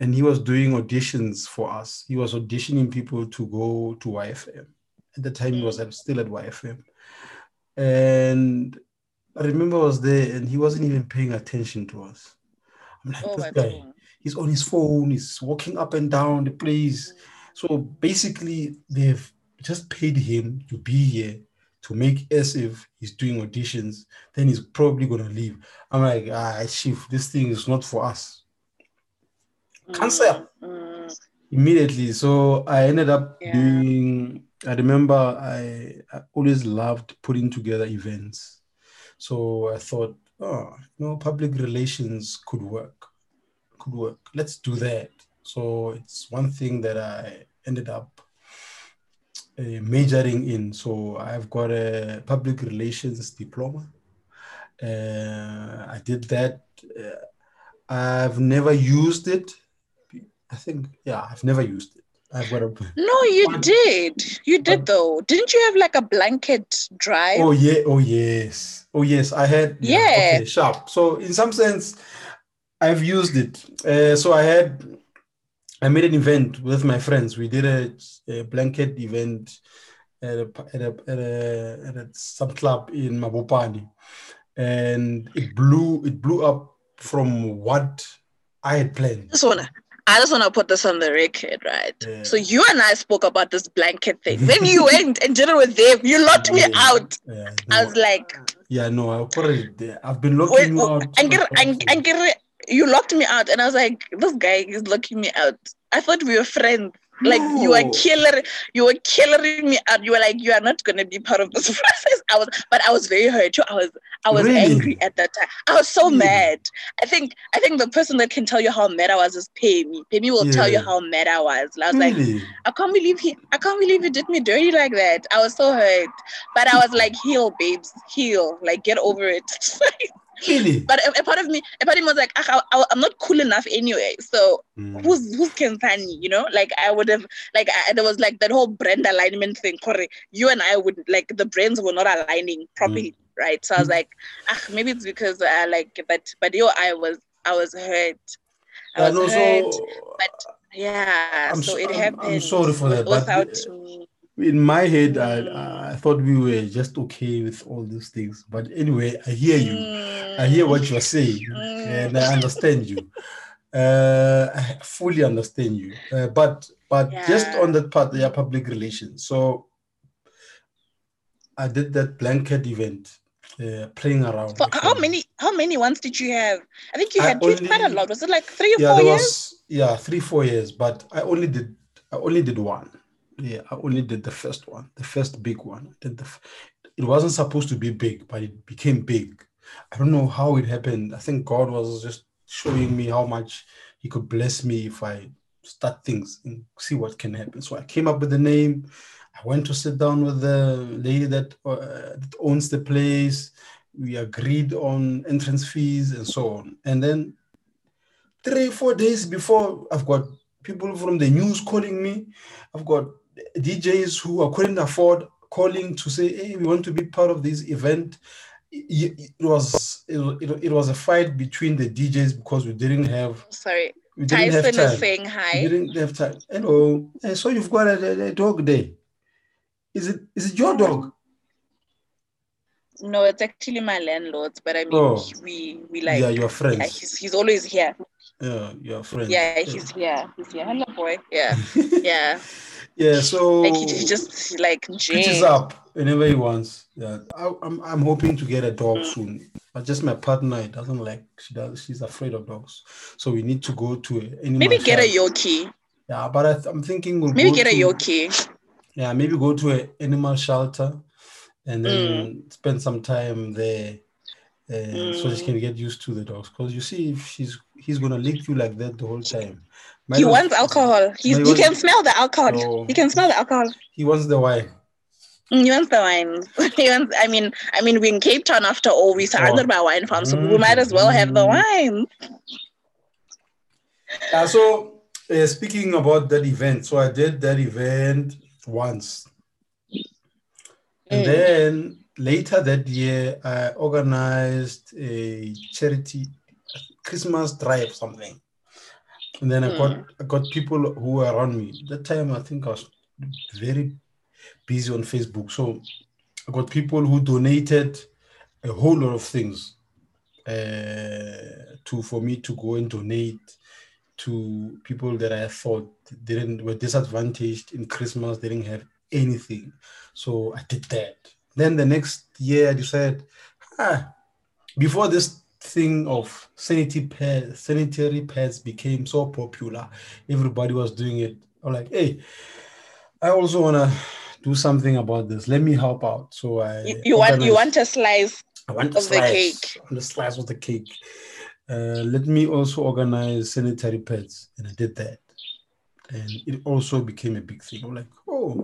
and he was doing auditions for us. He was auditioning people to go to YFM. At the time, he was still at YFM, and I remember I was there, and he wasn't even paying attention to us. I'm like, Oh, this guy, cool. he's on his phone, he's walking up and down the place. So basically, they've just paid him to be here to make as if he's doing auditions. Then he's probably gonna leave. I'm like, ah, chief, this thing is not for us. Cancel Mm, immediately. So I ended up Yeah. doing. I remember I, I always loved putting together events. So I thought, oh, you know, public relations could work. Could work. Let's do that. So it's one thing that I ended up uh, majoring in. So I've got a public relations diploma. Uh, I did that. Uh, I've never used it. I think, yeah, I've never used it. I've got a. No, you But- [LAUGHS] did. You did though. Didn't you have like a blanket drive? Oh yeah, oh yes, oh yes. I had Yeah. Okay, sharp. So in some sense, I've used it. Uh, so I had, I made an event with my friends. We did a, a blanket event at a at a at a, at a sub club in Mabopane, and it blew it blew up from what I had planned. just wanna I just wanna put this on the record, right? Yeah. So you and I spoke about this blanket thing. Then you [LAUGHS] went and did it with them. You locked me out. Yeah, I was like, yeah, no, I've already there. I've been wait, you oh, out. and get, and, and get, you locked me out, and I was like, this guy is locking me out. I thought we were friends. Like you were No. killer, you were killing me out. You were like, you are not gonna be part of this [LAUGHS] process. I was, but I was very hurt. I was, I was Really? angry at that time. I was so Really? mad. I think, I think the person that can tell you how mad I was is Payme. Payme will tell you how mad I was. I was like, I can't believe he, I can't believe he did me dirty like that. I was so hurt, but I was like, heal, babes, heal, like get over it. [LAUGHS] Really? but a, a part of me, a part of me was like, "Ah, I, I'm not cool enough anyway. So Mm. who's who's Khensani? You know, like I would have like I, there was like that whole brand alignment thing. Correct. You and I would like the brands were not aligning properly, right? So I was Mm. like, ah, maybe it's because I like, but but yo, I was I was hurt. I was no, hurt. But yeah, I'm so so- it happened. I'm sorry for that, Without the- me. In my head. I, I thought we were just okay with all these things. But anyway, I hear you. I hear Mm. what you're saying, Mm. and I understand you. Uh, I fully understand you. Uh, but but just on that part, they are public relations. So I did that blanket event, uh, playing around. For how many how many ones did you have? I think you had you had quite a lot. Was it like three or yeah, four there years? was yeah three four years, but I only did I only did one. Yeah, I only did the first one, the first big one. I did the it wasn't supposed to be big, but it became big. I don't know how it happened. I think God was just showing me how much He could bless me if I start things and see what can happen. So I came up with the name. I went to sit down with the lady that, uh, that owns the place. We agreed on entrance fees and so on. And then three, four days before, I've got people from the news calling me. I've got DJs who couldn't afford calling to say, "Hey, we want to be part of this event." It, it was it, it, it was a fight between the DJs because we didn't have Sorry, we didn't have time. is saying we didn't have time. Hello, Eh, so you've got a, a- dog there. Is it is it your dog? No, it's actually my landlord's, but I mean, Oh. we we like yeah, your yeah, he's he's always here. Yeah, your friend. Yeah, he's here. He's here. Hello, boy. Yeah, [LAUGHS] yeah. Yeah. So Like he, he just like pitches up whenever he wants. Yeah, I, I'm I'm hoping to get a dog Mm. soon. But just my partner doesn't like. She does. She's afraid of dogs. So we need to go to a Maybe get a. Yorkie. Yeah, but I I'm thinking we'll Maybe get a to- Yorkie. Yeah, maybe go to an animal shelter and then Mm. spend some time there. Uh, So she Mm. can get used to the dogs, because you see, if she's he's gonna lick you like that the whole time. Might He wants alcohol. He's, Might he can smell the alcohol. No. He can smell the alcohol. He wants the wine. Mm, He wants the wine. [LAUGHS] He wants. I mean, I mean, we're in Cape Town after all. We're surrounded by wine farms, so we might as well have the Mm. wine. Yeah, so uh, speaking about that event, so I did that event once. And Mm. then later that year, I organized a charity Christmas drive, something. And then I got I got people who were around me. That time I think I was very busy on Facebook. So I got people who donated a whole lot of things uh, to for me to go and donate to people that I thought didn't were disadvantaged in Christmas, they didn't have anything. So I did that. Then the next year I decided, ah, before this thing of sanitary pads, sanitary pads became so popular, everybody was doing it. I'm like, hey, I also wanna do something about this. Let me help out. So I You, you want you want a slice I want of the slice, cake. I want a slice of the cake. Uh, let me also organize sanitary pads, and I did that, and it also became a big thing. I'm like, oh,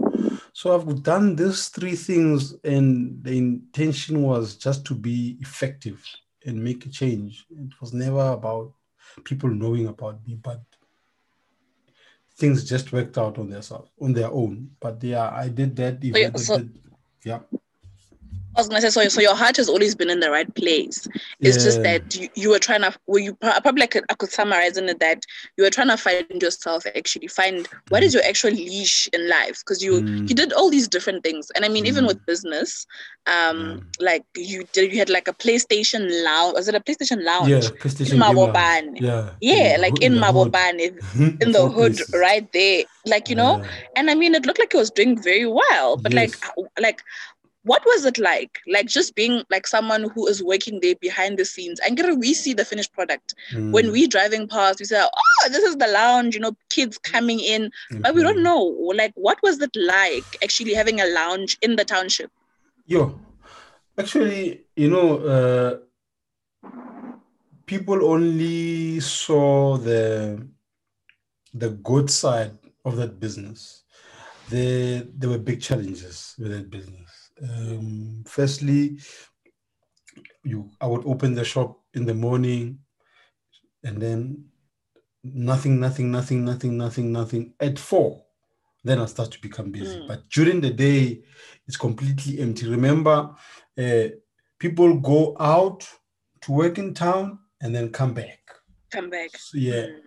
so I've done these three things, and the intention was just to be effective and make a change. It was never about people knowing about me, but things just worked out on their self, on their own. But yeah, I did that. Oh, event, I so- did- yeah. I was gonna say, so, so your heart has always been in the right place. It's just that you, you were trying to, well, you probably I could, I could summarize in it that you were trying to find yourself, actually find what is your actual leash in life, because you Mm. you did all these different things, and I mean, even Mm. with business, um, like you did, you had like a PlayStation lounge. Was it a PlayStation lounge? Yeah, PlayStation Mabopane. lounge. Yeah. Yeah, the like in the hood. Mabopane, [LAUGHS] in the hood, places. right there, like you know. Yeah. And I mean, it looked like it was doing very well, but like, Yes. how- like, what was it like? Like just being like someone who is working there behind the scenes. And get we see the finished product when Mm, we driving past. We say, "Oh, this is the lounge." You know, kids coming in, but we don't mhm. know. Like, what was it like actually having a lounge in the township? Yo, actually, you know, uh, people only saw the the good side of that business. There, there were big challenges with that business. Um, firstly, you I would open the shop in the morning, and then nothing, nothing, nothing, nothing, nothing, nothing. At four, then I start to become busy. Mm. But during the day, it's completely empty. Remember, uh, people go out to work in town and then come back. Come back. So, yeah, Mm.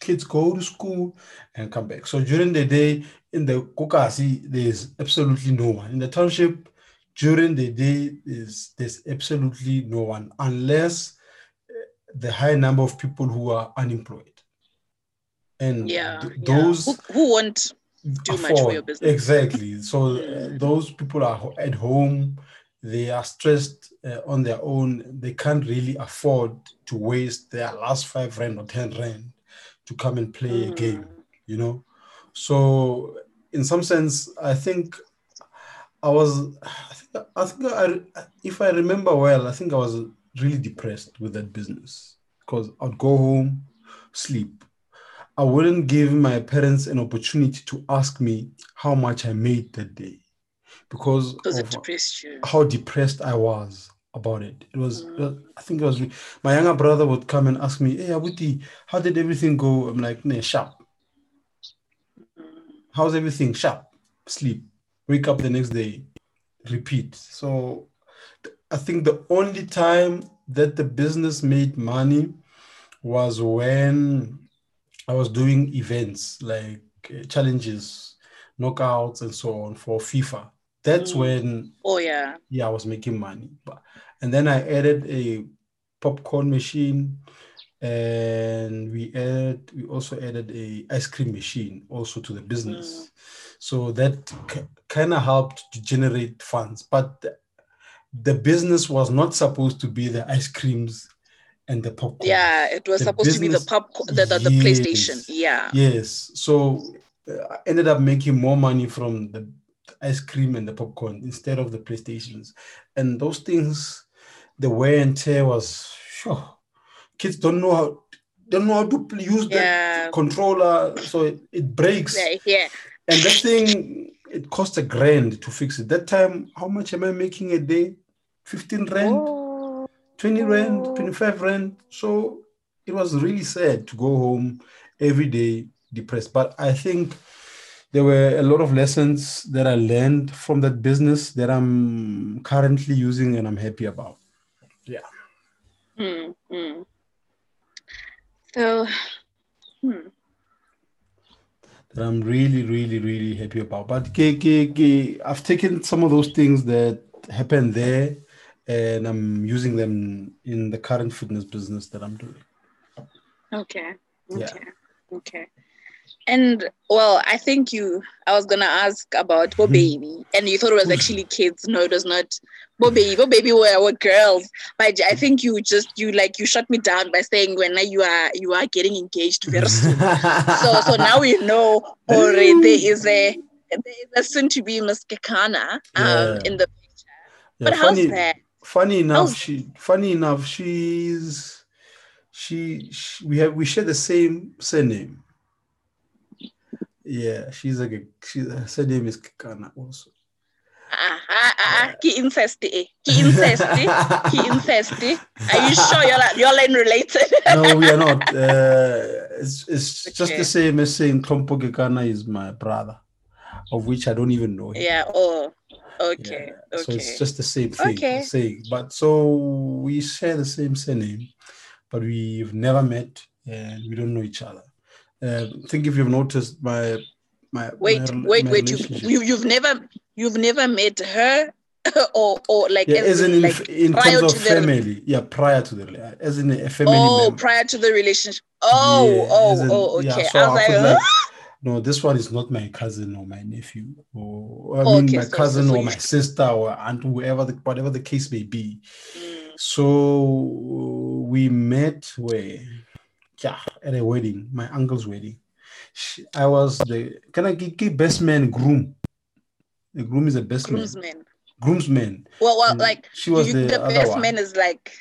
Kids go to school and come back. So during the day in the Kokasi, there's absolutely no one. In the township, during the day, there's, there's absolutely no one unless the high number of people who are unemployed. And Yeah, th- yeah. those Who, who won't do much for your business. Exactly. [LAUGHS] So uh, those people are at home. They are stressed uh, on their own. They can't really afford to waste their last five rand or ten rand to come and play a game. Mm. You know. So in some sense, I think I was. I think I, think I if I remember well, I think I was really depressed with that business because I'd go home, sleep. I wouldn't give my parents an opportunity to ask me how much I made that day because of depressed you. how depressed I was about it. It was, was- I think it was, my younger brother would come and ask me, Hey, Abuti, how did everything go? I'm like, nah, sharp. How's everything? Sharp. Sleep. Wake up the next day. Repeat. So I think the only time that the business made money was when I was doing events like uh, challenges, knockouts, and so on for FIFA. That's Mm. when Oh yeah. yeah, I was making money. But and then I added a popcorn machine, and we added we also added a ice cream machine also to the business. So that kind of helped to generate funds. But the, the business was not supposed to be the ice creams and the popcorn. Yeah, it was The supposed to be the business- pop, the, the, the PlayStation. Yeah. Yes. So uh, I ended up making more money from the ice cream and the popcorn instead of the PlayStations. And those things, the wear and tear was sure. Kids don't know how don't know how to use Yeah. the controller, so it, it breaks. Yeah, yeah. And that thing, it cost a grand to fix it. That time, how much am I making a day? 15 rand, Oh. 20 rand, 25 rand. So it was really sad to go home every day depressed. But I think there were a lot of lessons that I learned from that business that I'm currently using and I'm happy about. Mm, mm. So Hmm. that I'm really, really, really happy about. But ke, ke, ke, I've taken some of those things that happened there and I'm using them in the current fitness business that I'm doing. Okay. Yeah. Okay. And well, I think you. I was gonna ask about Bo mm-hmm. Baby, and you thought it was actually kids. No, it was not. Bo Baby, Bo Baby were, were girls. But I mm-hmm. think you just you like you shut me down by saying when you are you are getting engaged [LAUGHS] very soon. so so now we know already mm. there is a there is a soon to be Miss Kekana um Yeah. in the picture. Yeah, But how's funny, that? funny enough, How's- she funny enough, she's she, she we have we share the same surname. Yeah, she's like a she her surname is Kekana also. Ah, ah, ah, ah, ki incest eh. Ki incest eh. Ki eh. Are you sure you're like, you're line related? [LAUGHS] no, we are not. Uh, it's it's just the same as saying Klompo Kekana is my brother, of which I don't even know him. yeah. Oh. Okay. Yeah, So Okay. it's just the same thing. Okay. Saying, but so we share the same surname, but we've never met and we don't know each other. Uh, I think if you've noticed my my wait, my wait, my wait. You, you you've never you've never met her [LAUGHS] or or like yeah, as as in, like in prior terms to of the- family, yeah, prior to the as in a family oh member. prior to the relationship. Oh Yeah, oh in- oh yeah, okay. so I was like, could, huh? no, this one is not my cousin or my nephew, or I Oh, mean okay, my so- cousin or my sister or aunt, whoever the, whatever the case may be. Mm, So we met where, yeah, at a wedding, my uncle's wedding. She, I was the can I give, give best man groom. The groom is the best man, groomsmen. groomsman. Well, well, And like she was you, the, the best one. man is like.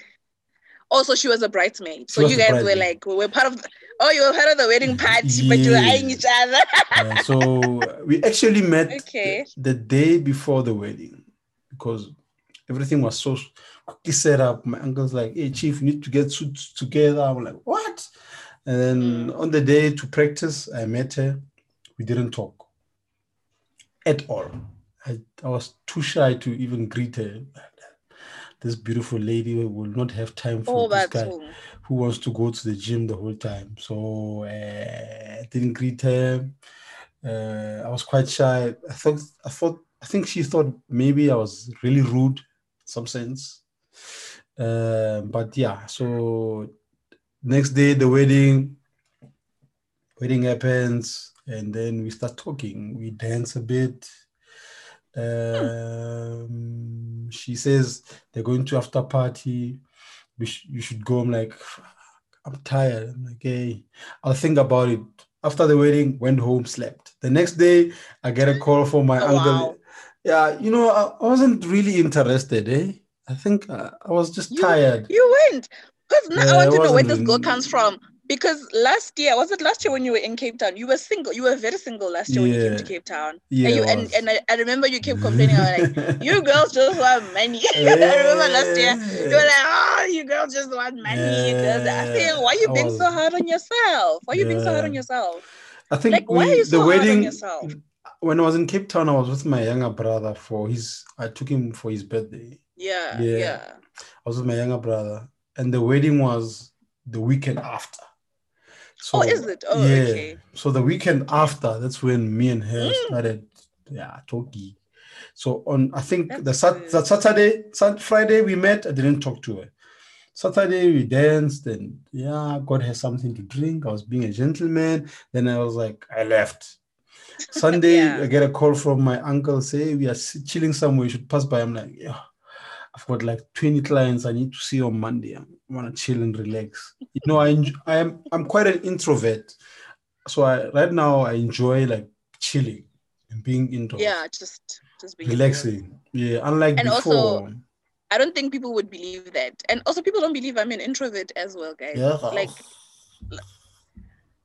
Also, she was a bridesmaid. So you guys were like, we were part of. The, oh, you were part of the wedding [LAUGHS] party, but you were eyeing each other. Uh, so we actually met [LAUGHS] Okay. the, the day before the wedding because everything was so quickly set up. My uncle's like, "Hey, chief, you need to get suits together." I'm like, "What?" And then Mm. on the day to practice, I met her. We didn't talk at all. I, I was too shy to even greet her. This beautiful lady will not have time for Oh, this guy who. who wants to go to the gym the whole time. So uh, I didn't greet her. Uh, I was quite shy. I thought, I thought, I think she thought maybe I was really rude, in some sense. Uh, but yeah, so next day the wedding, wedding happens, and then we start talking. We dance a bit. Um, she says they're going to after party. We sh- you should go. I'm like, I'm tired. I'm like, hey, I'll think about it. After the wedding, went home, slept. The next day, I get a call from my Oh, uncle. wow. Yeah, you know, I, I wasn't really interested, eh? I think uh, I was just You- tired. You went. Because now Yeah, I want to know where this girl comes from. Because last year, was it last year when you were in Cape Town? You were single. You were very single last year when you came to Cape Town. Yeah, and you and, and I, I remember you kept complaining. I was like, you girls just want money. [LAUGHS] I remember last year. You were like, oh, you girls just want money. Girls. I think, why are you being so hard on yourself? Why are you being so hard on yourself? I think Like, why are you so the hard on wedding yourself? when I was in Cape Town, I was with my younger brother for his. I took him for his birthday. Yeah, Yeah. yeah. I was with my younger brother, and the wedding was the weekend after. So oh, is it? Oh, yeah. okay. So the weekend after, that's when me and her Mm. started, yeah, talking. So on, I think the, sat- the Saturday, Sat- Friday we met. I didn't talk to her. Saturday we danced and yeah, got her something to drink. I was being a gentleman. Then I was like, I left. [LAUGHS] Sunday, Yeah. I get a call from my uncle. Say we are chilling somewhere. You should pass by. I'm like, yeah, I've got like 20 clients I need to see on Monday. I want to chill and relax. You know, I enj- I am I'm quite an introvert, so I right now I enjoy like chilling and being indoors. Yeah, just just being relaxing. Yeah, unlike And before. also- I don't think people would believe that. And also people don't believe I'm an introvert as well, guys. yeah, Like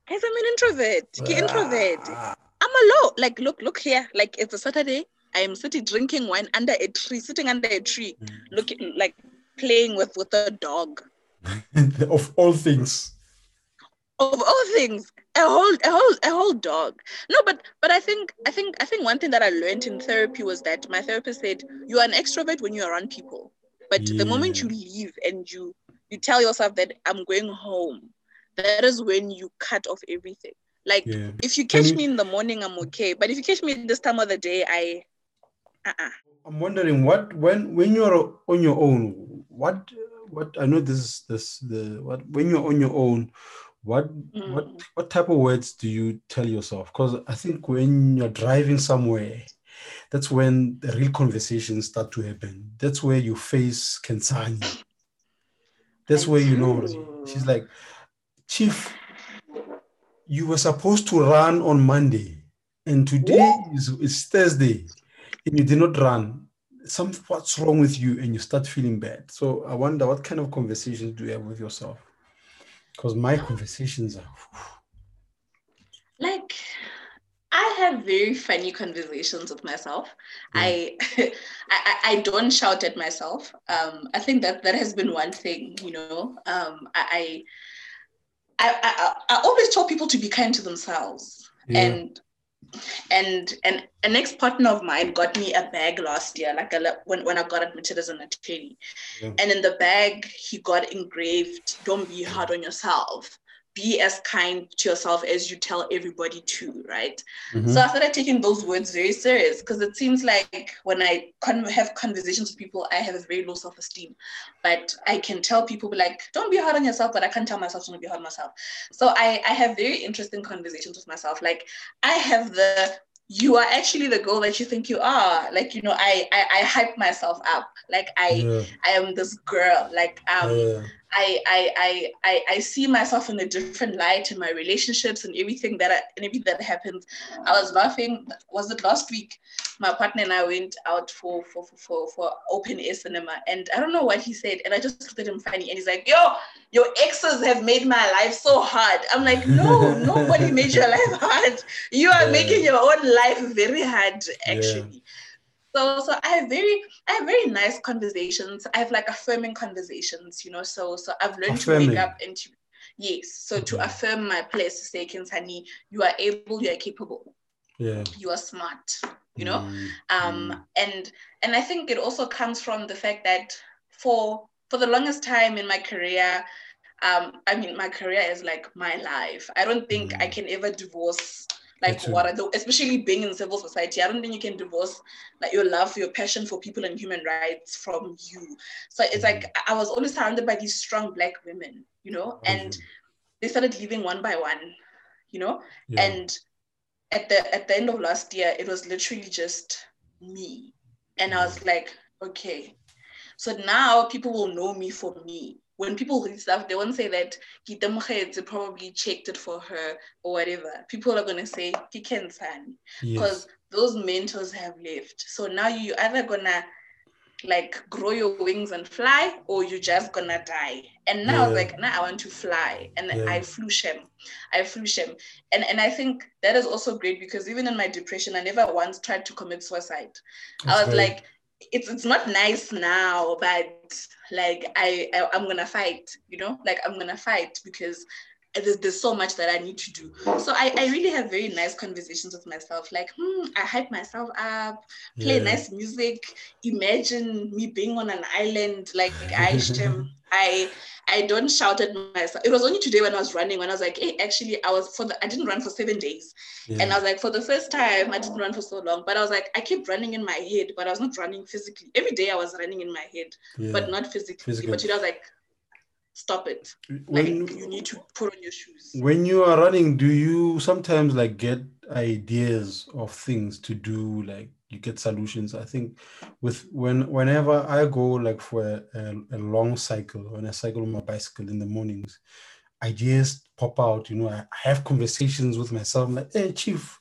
guys, I'm an introvert. Ke introvert. Ah, I'm alone. Like look, look here. Like it's a Saturday. I am sitting drinking wine under a tree, sitting under a tree, Mm. looking like playing with with a dog. [LAUGHS] of all things. Of all things, a whole a whole a whole dog. No, but but I think I think I think one thing that I learned in therapy was that my therapist said you are an extrovert when you're around people. But the moment you leave and you you tell yourself that I'm going home, that is when you cut off everything. Like Yeah. if you catch me in the morning, I'm okay. But if you catch me this time of the day, I uh-uh. I'm wondering what when when you're on your own, what what I know this is this the what when you're on your own, what what Mm. what type of words do you tell yourself? Because I think when you're driving somewhere, that's when the real conversations start to happen. That's where you face Khensani. That's I where you know she's like, Chief, you were supposed to run on Monday, and today is, is Thursday, and you did not run. Some what's wrong with you, and you start feeling bad. So I wonder what kind of conversations do you have with yourself? Because my conversations are like I have very funny conversations with myself. I, [LAUGHS] I I I don't shout at myself. Um, I think that that has been one thing, you know. Um, I, I I I I always tell people to be kind to themselves. yeah, And and and an ex-partner of mine got me a bag last year, like a, when, when I got admitted as an attorney. Yeah. And in the bag, he got engraved, don't be hard on yourself. Be as kind to yourself as you tell everybody to, right? Mhm. So I started taking those words very serious because it seems like when I con- have conversations with people, I have a very low self esteem. But I can tell people, like, don't be hard on yourself, but I can't tell myself to not be hard on myself. So I, I have very interesting conversations with myself. Like, I have the, you are actually the girl that you think you are. Like, you know, I, I, I hype myself up. Like, I, yeah, I am this girl. Like, um, yeah, I, I, I, I, I see myself in a different light in my relationships and everything that I, and everything that happens. I was laughing. Was it last week? My partner and I went out for for for for, for open air cinema, and I don't know what he said, and I just looked at him funny, and he's like, "Yo, your exes have made my life so hard." I'm like, "No, [LAUGHS] nobody made your life hard. You are Yeah. making your own life very hard, actually." So, so I have very, I have very nice conversations. I have like affirming conversations, you know. So, so I've learned to Affirming. wake up and to, yes. So to mm-hmm. affirm my place to say, Khensani, you are able, you are capable, yeah. you are smart, you know. Mm, Um, mm, and and I think it also comes from the fact that for for the longest time in my career, um, I mean, my career is like my life. I don't think I Mm. can ever divorce like what I do, especially being in civil society. I don't think you can divorce like your love, your passion for people and human rights from you. So it's like I I was always surrounded by these strong black women, you know, and they started leaving one by one, you know, yeah. and at the at the end of last year it was literally just me. And i was like okay. So now people will know me for me. When people read stuff they won't say that Gita probably checked it for her or whatever. People are going to say Kikensani yes. because those mentors have left. So now you either gonna like grow your wings and fly or you're just gonna die. And now I was like now i want to fly. And Yeah. i flew shem. I flew shem. And and i think that is also great because even in my depression i never once tried to commit suicide. I was very- like it's it's not nice now but like I, I i'm gonna fight you know? Like i'm gonna fight because there's, there's so much that I need to do. So I, I really have very nice conversations with myself. Like, hmm, I hype myself up, play yeah. nice music. Imagine me being on an island like Aishem. [LAUGHS] I I don't shout at myself. It was only today when I was running when I was like, hey, actually I was for the I didn't run for seven days. yeah. And I was like, for the first time, I didn't run for so long. But I was like, I kept running in my head, but I was not running physically. Every day I was running in my head, yeah. but not physically. Physically. But today I was like, stop it. Like when you need to put on your shoes. when you are running, do you sometimes like get ideas of things to do? Like you get solutions. I think with when whenever I go like for a, a, a long cycle, when I cycle on my bicycle in the mornings, ideas pop out. You know, I, I have conversations with myself. I'm like, hey, chief,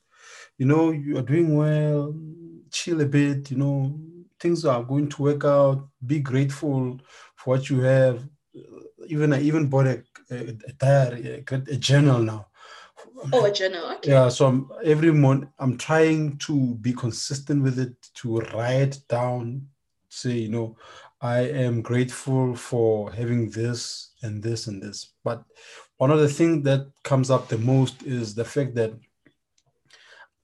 you know, you are doing well. Chill a bit. You know, things are going to work out. Be grateful for what you have. Even I even bought a, a, diary, a, a journal now. Oh, a journal. Okay. Yeah, so I'm, every month I'm trying to be consistent with it, to write down, say, you know, I am grateful for having this and this and this. But one of the things that comes up the most is the fact that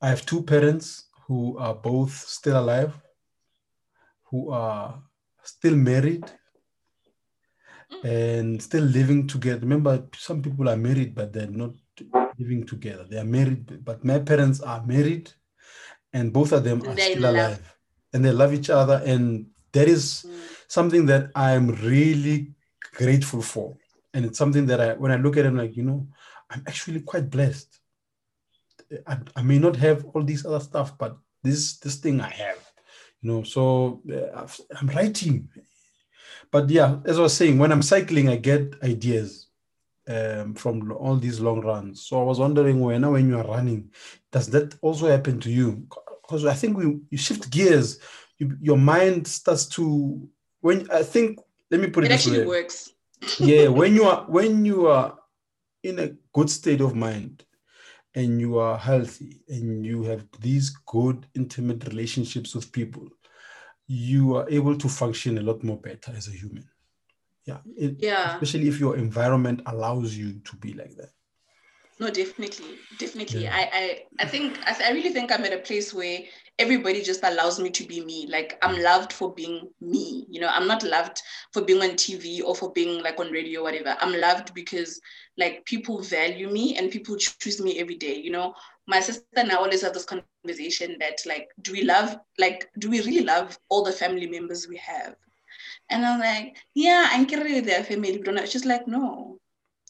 I have two parents who are both still alive, who are still married, and still living together. Remember, some people are married, but they're not living together. They are married, but my parents are married, and both of them are They still love- alive, and they love each other. And that is Mm. something that I'm really grateful for, and it's something that I, when I look at it, I'm like, you know, I'm actually quite blessed. I, I may not have all these other stuff, but this this thing I have, you know. So uh, I'm writing, but yeah, as I was saying, when I'm cycling, I get ideas um, from all these long runs. So I was wondering, when now when you are running, does that also happen to you? Because I think we you shift gears, you, your mind starts to when I think. Let me put it, It this actually way works. yeah when you [LAUGHS] are when you are in a good state of mind and you are healthy and you have these good intimate relationships with people you are able to function a lot more better as a human yeah, it- Yeah. especially if your environment allows you to be like that No, definitely, definitely. Yeah. I, I, I think I, I really think I'm at a place where everybody just allows me to be me. Like I'm mm. loved for being me. You know, I'm not loved for being on TV or for being like on radio or whatever. I'm loved because like people value me and people choose me every day. You know, my sister and I always have this conversation that like, do we love like do we really love all the family members we have? And I'm like, yeah, I'm with their family. But she's like, no.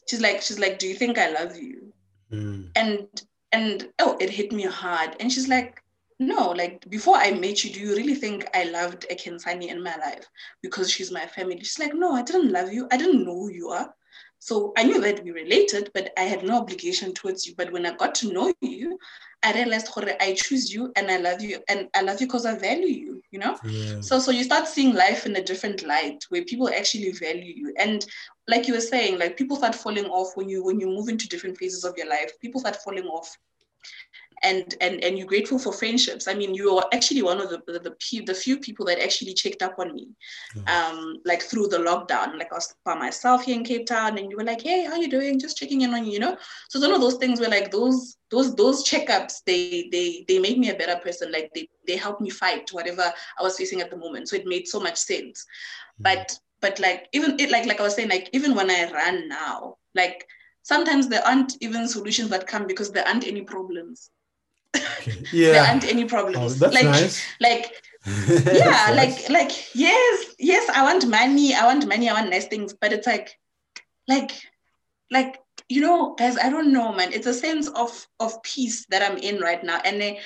She's like, she's like, do you think I love you? Mm, and and oh it hit me hard and she's like no like before i met you do you really think i loved a Khensani in my life because she's my family she's like no i didn't love you i didn't know who you are so i knew that we related but i had no obligation towards you but when i got to know you i realized "Gore, i choose you and i love you and i love you because i value you you know yeah so so you start seeing life in a different light where people actually value you. And like you were saying, like people start falling off when you when you move into different phases of your life. People start falling off. And and and you're grateful for friendships. I mean, you are actually one of the the, the, the few people that actually checked up on me, um, like through the lockdown. Like I was by myself here in Cape Town, and you were like, "Hey, how you doing? Just checking in on you," you know. So some of those things were like those those those checkups, they they they make me a better person. Like they they help me fight whatever I was facing at the moment. So it made so much sense. But but like even it like like I was saying, like even when I run now, like sometimes there aren't even solutions that come because there aren't any problems. [LAUGHS] Okay. There aren't any oh, problems. that's like nice like [LAUGHS] yeah, nice. like like yes, yes, I want money, I want money, I want nice things, but it's like like like you know, guys, I don't know, man. It's a sense of of peace that I'm in right now, and I,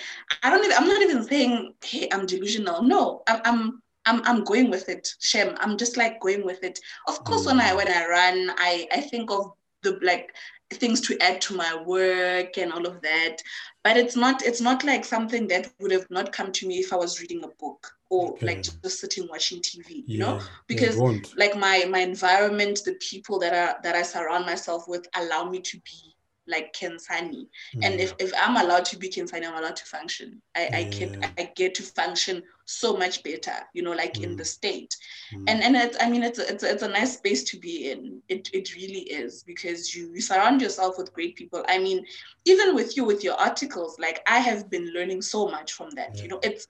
I don't even. I'm not even saying, "Hey, I'm delusional." No, I'm. I'm I'm, I'm going with it, Shem. I'm just like going with it. Of course, when I mm. when I run, I I think of the like things to add to my work and all of that. But it's not it's not like something that would have not come to me if I was reading a book or like just sitting watching TV. You yeah know, because like my my environment the people that are that i surround myself with allow me to be like khensani and Mm. if, if i'm allowed to be khensani i'm allowed to function i i can i get to function so much better you know like in Mm. the state Mm. and and it's i mean it's a- it's, a- it's a nice space to be in it it really is because you, you surround yourself with great people i mean even with you with your articles like i have been learning so much from that Yeah. you know it's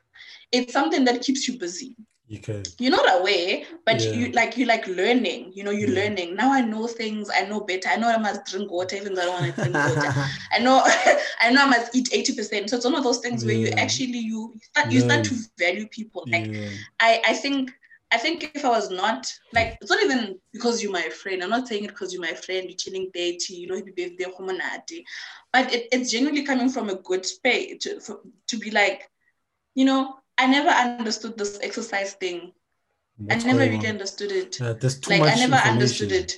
it's something that keeps you busy you can you're not aware, but Yeah. you like you like learning. You know, you're Yeah. learning. Now I know things. I know better. I know I must drink water even though I don't want to drink water. [LAUGHS] I know [LAUGHS] I know I must eat eighty percent. So it's one of those things where you actually you start you start to value people. Like yeah I I think. I think if I was not like it's not even because you're my friend. I'm not saying it because you're my friend. You're chilling dirty, you know, happy birthday, humanity. But it, it's genuinely coming from a good space to, for, to be like, you know, I never understood this exercise thing. What's I never really on? understood it. Yeah, there's too like much I never understood it.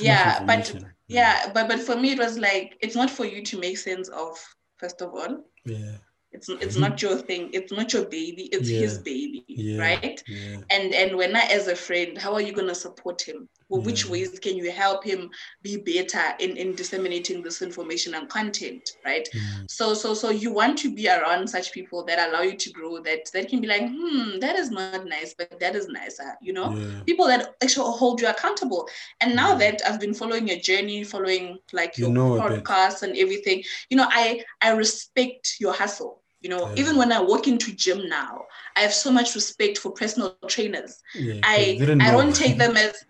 Yeah, but-. Yeah, but but for me it was like it's not for you to make sense of. First of all, yeah it's it's not your thing. It's not your baby. It's his baby, Yeah. right? yeah And and when I as a friend, how are you gonna support him? Well, which ways can you help him be better in in disseminating this information and content, right? Mm. So so so you want to be around such people that allow you to grow. That that can be like, hmm, that is not nice, but that is nicer, you know yeah people that actually hold you accountable. And now Mm. that I've been following your journey, following like You your know a bit. podcasts and everything, you know, I I respect your hustle. You know, Yeah. even when I walk into gym now, I have so much respect for personal trainers. yeah I I don't take them as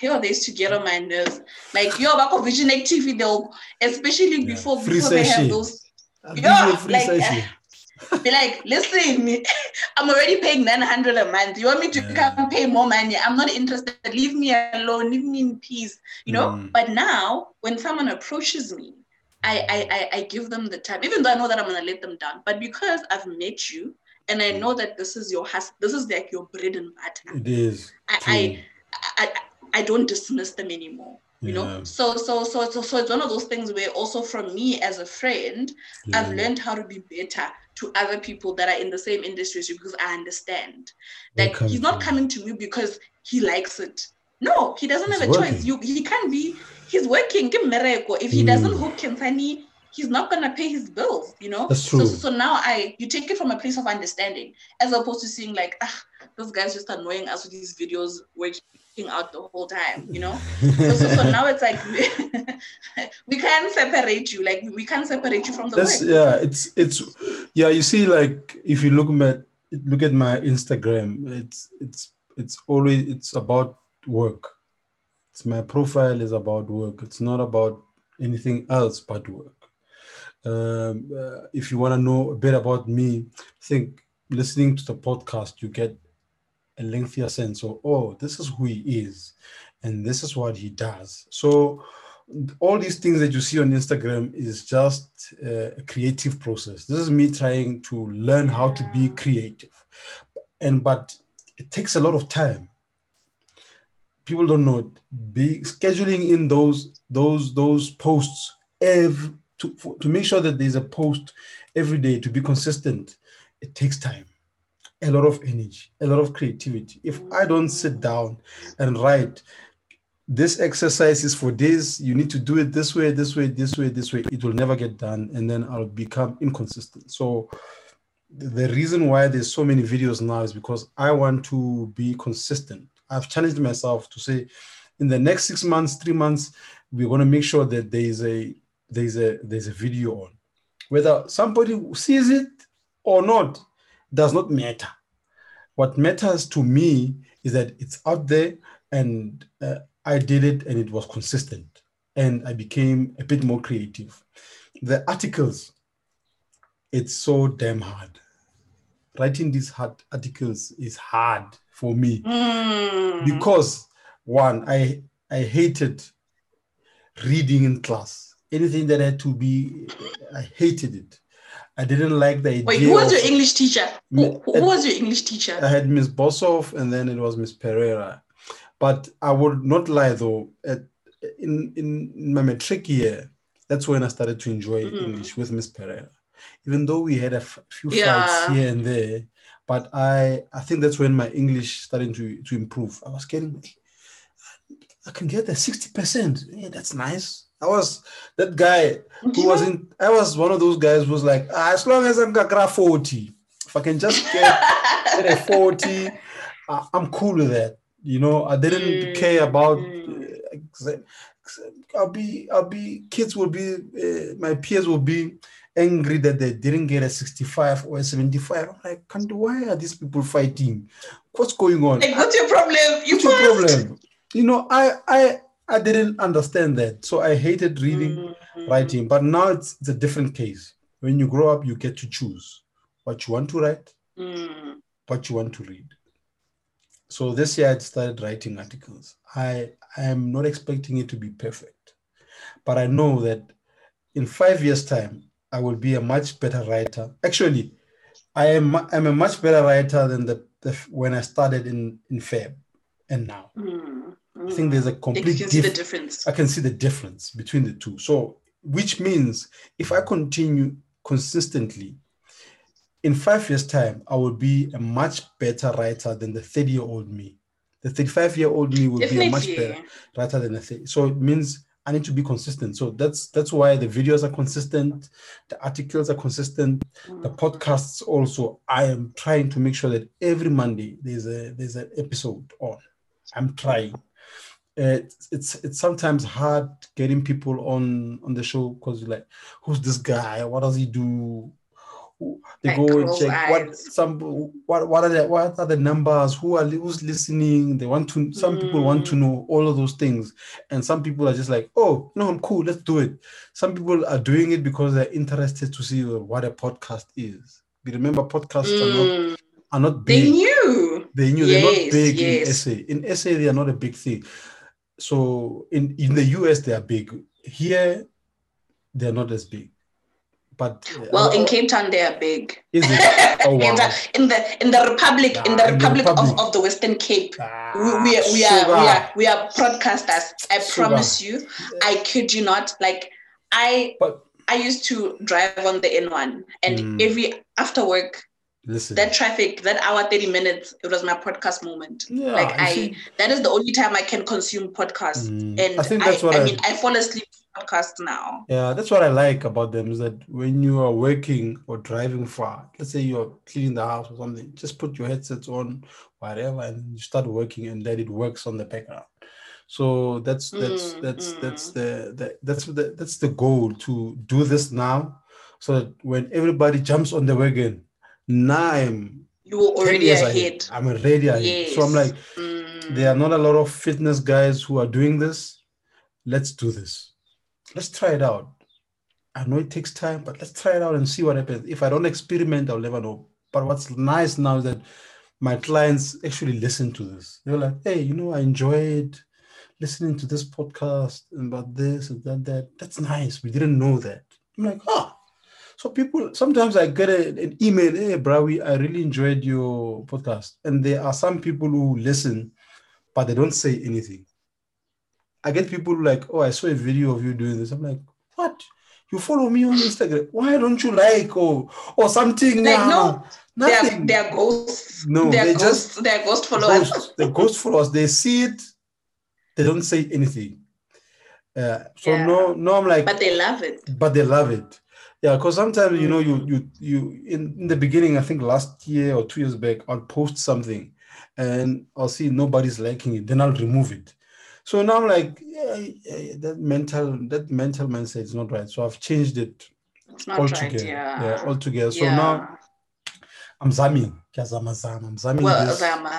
yo, they used to get on my nerves. Like, yo, back of Vision TV, they'll, especially Yeah. before, Free before they have those, you a like, session. [LAUGHS] be like, listen, [LAUGHS] I'm already paying 900 a month. You want me to Yeah. come pay more money? I'm not interested. Leave me alone. Leave me in peace. You know? Mm. But now, when someone approaches me, I, I, I, give them the time, even though I know that I'm going to let them down. But because I've met you and I know that this is your hus- this is like your bread and butter, It is. I. I, I, I don't dismiss them anymore. You Yeah. know, so so so so so it's one of those things where also from me as a friend, I've learned how to be better to other people that are in the same industry because I understand that comes he's not coming to me because he likes it. No, he doesn't He's have a choice. You he can't be. He's working. Give miracle. If he doesn't Mm. hook Khensani, he's not gonna pay his bills. You know. That's So true. so now I you take it from a place of understanding as opposed to seeing like ah this guy's just annoying us with these videos working out the whole time. You know. so, so, so now it's like [LAUGHS] we can't separate you. Like we can't separate you from the That's work. yeah. It's it's yeah. You see, like if you look at look at my Instagram, it's it's it's always it's about work. It's my profile is about work. It's not about anything else but work. Um, uh, if you want to know a bit about me, I think listening to the podcast, you get a lengthier sense of oh, this is who he is, and this is what he does. So all these things that you see on Instagram is just uh, a creative process. This is me trying to learn how to be creative, and but it takes a lot of time. People don't know it. be scheduling in those those those posts every to for, to make sure that there's a post every day to be consistent. It takes time, a lot of energy, a lot of creativity. If I don't sit down and write this exercise is for this you need to do it this way this way this way this way it will never get done and then i'll become inconsistent. So the reason why there's so many videos now is because i want to be consistent. I've challenged myself to say in the next six months three months we're going to make sure that there's a there's a there's a video on. Whether somebody sees it or not does not matter what matters to me is that it's out there and uh, I did it and it was consistent and I became a bit more creative. The articles, it's so damn hard. Writing these hard articles is hard for me Mm. because one, I I hated reading in class. Anything that had to be, I hated it. I didn't like the idea. Wait, who was your English teacher? Who, who was your English teacher? I had Miss Bossoff and then it was Miss Pereira. But I would not lie though, at, in, in my matric year, that's when I started to enjoy Mhm. English with Miss Pereira. Even though we had a f- few Yeah. fights here and there, but I I think that's when my English started to, to improve. I was getting, I can get the 60%. Yeah, that's nice. I was that guy who wasn't, I was one of those guys who was like, ah, as long as I'm got graph 40, if I can just get [LAUGHS] at a 40 I- i'm cool with that. You know i didn't Mm, care about mm. uh, i'll be i'll be kids will be uh, my peers will be angry that they didn't get a 65 or a 75 i'm like "Kanti, why are these people fighting? What's going on? Like, what's your problem? You what's your problem? You know i i i didn't understand that so i hated reading Mm. writing but now it's, it's a different case when you grow up you get to choose what you want to write Mm. what you want to read. So this year I started writing articles. I I am not expecting it to be perfect, but I know that in five years' time I will be a much better writer. Actually, I am I'm a much better writer than the, the when I started in in Feb and now. Mm. I think there's a complete you can see the difference. I can see the difference between the two. So, which means if I continue consistently, in five years' time, I will be a much better writer than the 30 year old me. The 35 year old me will be a much better writer than the 30. So it means I need to be consistent. So that's that's why the videos are consistent, the articles are consistent, the Mm. podcasts also. I am trying to make sure that every Monday there's a there's an episode on. I'm trying. It's it's it's sometimes hard getting people on on the show because you're like, who's this guy? What does he do? they Like go and check what some what what are the what are the numbers who are who's listening they want to some people want Mm. to know all of those things and some people are just like oh no i'm cool let's do it some people are doing it because they're interested to see what a podcast is you remember podcasts are not Mm, are not they big knew. they knew they're not Yes, big in yes. SA. In SA, they are not a big thing. So in, in the US, they are big. Here, they're not as big. But uh, Well, in uh, Cape Town, they are big. is it? [LAUGHS] Oh, in, the, in the in the republic in the in the republic, Republic. Of, of the Western Cape, Ah, we, we, are, we are we are we are broadcasters. I Sugar. promise you. I kid you not. Like I But I used to drive on the N1, and Mm. every after work, listen, that traffic, that hour thirty minutes, it was my podcast moment. yeah, like I, see, that is the only time I can consume podcasts, mm, and I think that's what I, I, mean I fall asleep podcast now. yeah, that's what I like about them is that when you are working or driving far, let's say you're cleaning the house or something, just put your headsets on, whatever, and you start working, and then it works on the background. So that's that's Mm, that's that's mm. the, the that's the that's the goal to do this now, so that when everybody jumps on the wagon, now I'm You were already years ahead. I'm already ahead. So I'm like, Mm. there are not a lot of fitness guys who are doing this. Let's do this. Let's try it out. I know it takes time, but let's try it out and see what happens. If I don't experiment, I'll never know. But what's nice now is that my clients actually listen to this. They're like, hey, you know, I enjoyed listening to this podcast and about this and that, that. That's nice. We didn't know that. I'm like, ah. So people sometimes I get a- an email, hey Brawi, I really enjoyed your podcast. And there are some people who listen, but they don't say anything. I get people like, oh, I saw a video of you doing this. I'm like, what? You follow me on Instagram. Why don't you like or or something? Like, now? no, They're, nothing. they're ghosts. No, they're they ghosts. just- they're ghost followers. ghost, the ghost followers, they see it, they don't say anything. Uh, so Yeah. no, no, I'm like, But they love it. but they love it. Yeah, because sometimes you know you Mm. you you in, in the beginning, I think last year or two years back, I'll post something and I'll see nobody's liking it, then I'll remove it. So now I'm like, yeah, yeah, that mental that mental mindset is not right. So I've changed it altogether. right. Yeah. yeah, altogether. So now I'm zamming. I'm zamming well, this Zama.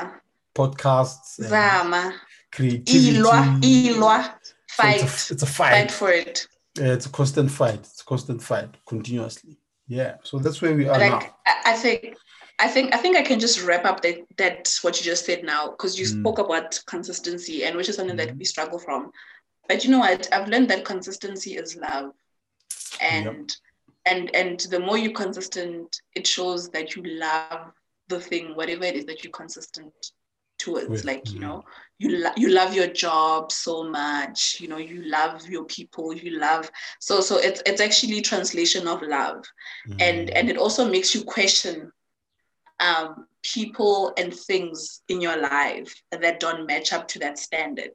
podcasts, Zama. creativity. Ilwa. Ilwa. So It's a, it's a Fight fight. for it. Yeah, it's a constant fight. Constant fight continuously. Yeah. So that's where we are now. like I, I think I think I think I can just wrap up that that what you just said now because you Mm. spoke about consistency and which is something that Mhm. we struggle from. But you know what? I've learned that consistency is love. And and and the more you're consistent, it shows that you love the thing, whatever it is that you're consistent towards. With, like, you mhm. know, you lo- you love your job so much, you know, you love your people, you love so so it's it's actually translation of love. And Mm. and it also makes you question um, people and things in your life that don't match up to that standard.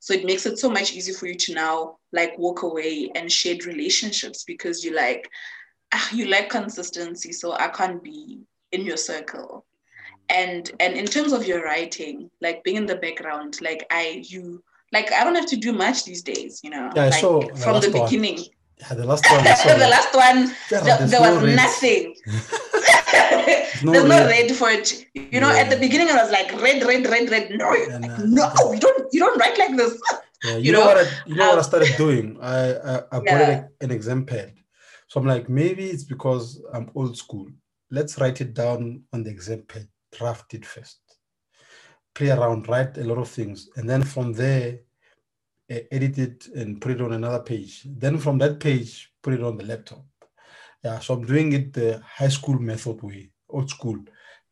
So it makes it so much easier for you to now like walk away and shed relationships because you like ah, you like consistency so i can't be in your circle and and in terms of your writing like being in the background like i you like i don't have to do much these days you know Yeah, like the from the last one. beginning Yeah, the last one. [LAUGHS] The last one Yeah, there, there's there no was nothing. [LAUGHS] [LAUGHS] no There's no red. for it. You know, at the beginning I was like red, red, red, red. No, Yeah, nah. no, you don't you don't write like this. Yeah, you, you know, know, what I, you know what I um, started doing? I I, I bought Yeah. an exam pad. So I'm like, maybe it's because I'm old school. Let's write it down on the exam pad, draft it first, play around, write a lot of things, and then from there, eh, edit it and put it on another page. Then from that page, put it on the laptop. Yeah, so I'm doing it the high school method way, old school.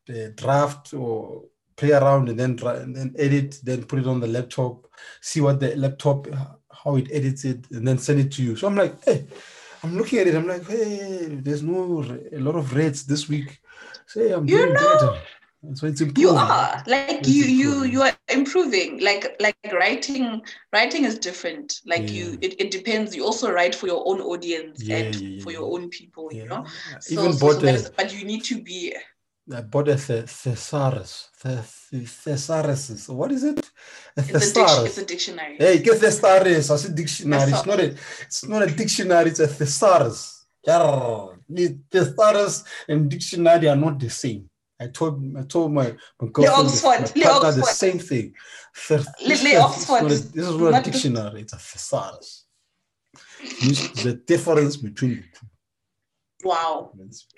The draft or play around and then dra- and then edit, then put it on the laptop, see what the laptop how it edits it, and then send it to you. So I'm like, hey, I'm looking at it. I'm like, hey, there's no a lot of reds this week. Say I'm You doing know, better. So it's improving. You are like It's you you you are improving. Like like writing writing is different. Like you it, it depends. You also write for your own audience Yeah, and yeah, yeah, for yeah. your own people. You know. So, Even so, so is, but you need to be uh, I bought a the- thesaurus. The- the- Thesaurus. What is it? A it's a, dic- thesaurus. it's a dictionary. Hey, get thesaurus. I said dictionary. It's not a it's not a dictionary, it's a thesaurus. Jarr. The thesaurus and dictionary are not the same. I told I told my, my girlfriend this- Oxford, my partner the same thing. This is- Oxford. This is not a, this is not a dictionary. It's a thesaurus. The difference between the two. Wow.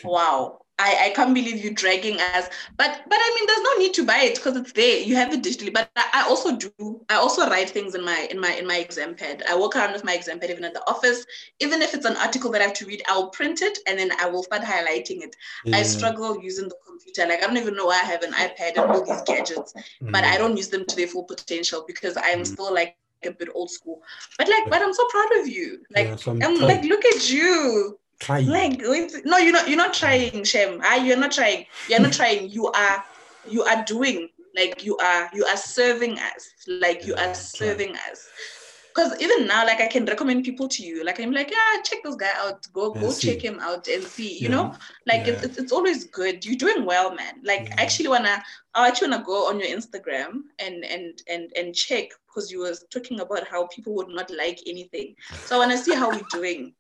Wow. I, I can't believe you dragging us. But but I mean there's no need to buy it because it's there. You have it digitally. But I, I also do I also write things in my in my in my exam pad. I walk around with my exam pad even at the office. Even if it's an article that I have to read, I'll print it and then I will start highlighting it. I struggle using the computer. Like I don't even know why I have an iPad and all these gadgets, but I Mm. don't use them to their full potential because I am Mm. still like a bit old school. But like, but I'm so proud of you. Like, Yeah, so I'm I'm like, look at you. Trying. Like, wait, no, you're not. You're not trying, Shem. Ah, you're not trying. You're not [LAUGHS] trying. You are. You are doing. Like you are. You are serving us. Like you are serving us. Because even now, like I can recommend people to you. Like I'm like, yeah, check this guy out. Go, go see. check him out and see. You Yeah. know, like it's, Yeah. it's it's always good. You're doing well, man. Like Yeah. I actually wanna. I actually wanna go on your Instagram and and and and check because you was talking about how people would not like anything. So I wanna see how we're doing.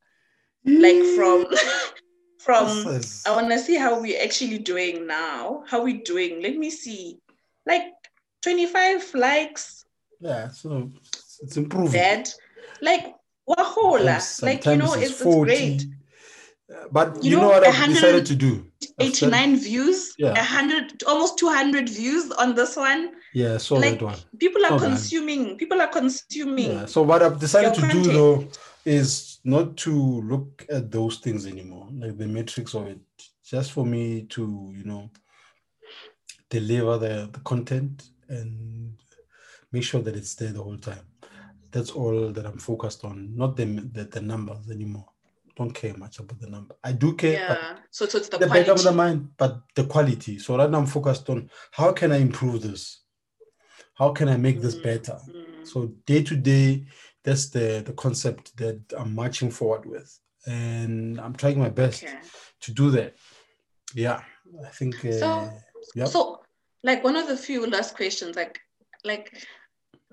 Like from [LAUGHS] [LAUGHS] from is- I want to see how we're actually doing now. How we doing? Let me see. Like 25 likes, yeah, so it's improving. that. Like wahola. Like you know, it's, it's great. But You you, know, know, what I've decided to do? I've said- 89 views, Yeah. a hundred, almost 200 views on this one. Yeah, so like, that one. People are Oh, man. consuming. People are consuming. Yeah. So what I've decided to your do though is not to look at those things anymore, like the metrics of it. Just for me to, you know, deliver the, the content and make sure that it's there the whole time. That's all that I'm focused on, not the the, the numbers anymore. Don't care much about the number. I do care, Yeah. So, so it's the, the back of the mind, but the quality. So right now I'm focused on how can I improve this? How can I make this Mm, better? mm. So day to day, that's the the concept that I'm marching forward with, and I'm trying my best Okay. to do that. Yeah, I think. Uh, So- yep. So, like one of the few last questions, like, like,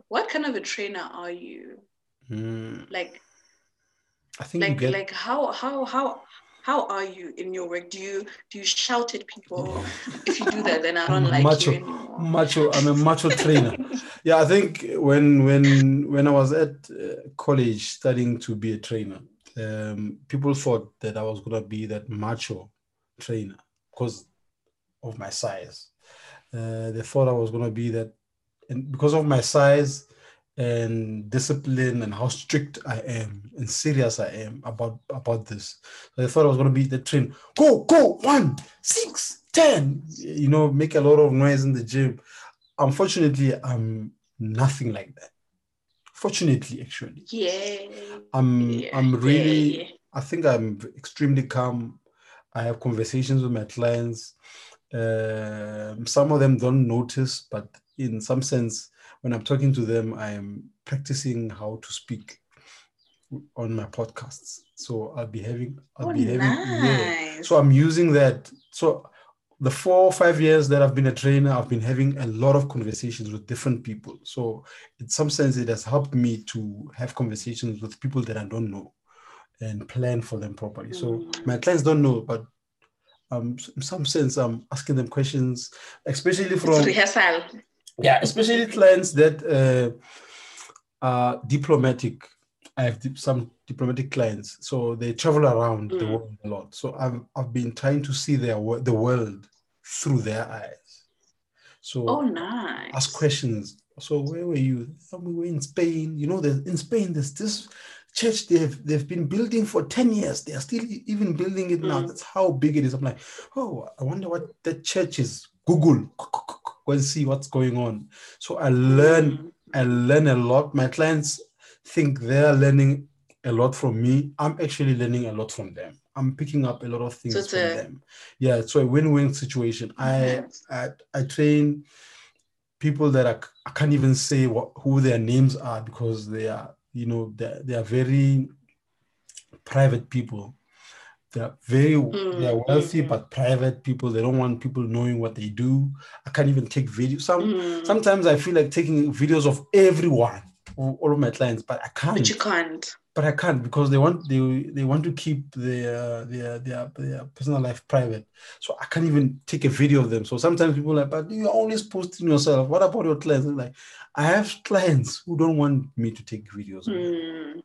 what kind of a trainer are you? Mm, Like, I think like, get. like, how, how, how, how are you in your work? Do you do you shout at people? [LAUGHS] If you do that, then I don't like Macho. you anymore. macho i'm a macho trainer yeah i think when when when i was at uh, college studying to be a trainer um, people thought that i was going to be that macho trainer because of my size uh, they thought i was going to be that and because of my size and discipline and how strict i am and serious i am about about this. So they thought i was going to be the train. Go go one six ten. You know make a lot of noise in the gym. Unfortunately i'm nothing like that. Fortunately actually. Yeah. i'm yeah, i'm really yeah. i think i'm extremely calm. I have conversations with my clients. Um, some of them don't notice but in some sense when i'm talking to them i'm practicing how to speak on my podcasts so i'll be having i'll Oh, be having yeah. so i'm using that so the four or five years that i've been a trainer i've been having a lot of conversations with different people so in some sense it has helped me to have conversations with people that i don't know and plan for them properly so Mm. my clients don't know but um in some sense i'm asking them questions especially it's from rehearsal. Yeah especially clients that uh, are diplomatic. I have some diplomatic clients. So they travel around the Mm. world a lot. So i've, I've been trying to see their the world through their eyes. So Oh, nice. ask questions. So where were you? "Oh, we were in spain. You know in spain there's this church they've they've been building for 10 years. They are still even building it now. Mm. that's how big it is. I'm like oh i wonder what that church is. Google go and see what's going on so i learn Mm. I learn a lot. My clients think they're learning a lot from me. I'm actually learning a lot from them. I'm picking up a lot of things it's from a- them. Yeah, so a win-win situation. I. I I train people that I, I can't even say what, who their names are because they are, you know, they they are very private people. They are very Mm, wealthy mm, mm. but private people. They don't want people knowing what they do. I can't even take video. Some Mm. sometimes I feel like taking videos of everyone, all of my clients, but I can't. But you can't. but I can't because they want they they want to keep their their their their personal life private. So I can't even take a video of them. So sometimes people are like, but you're always posting yourself. What about your clients? Like, I have clients who don't want me to take videos. Mm,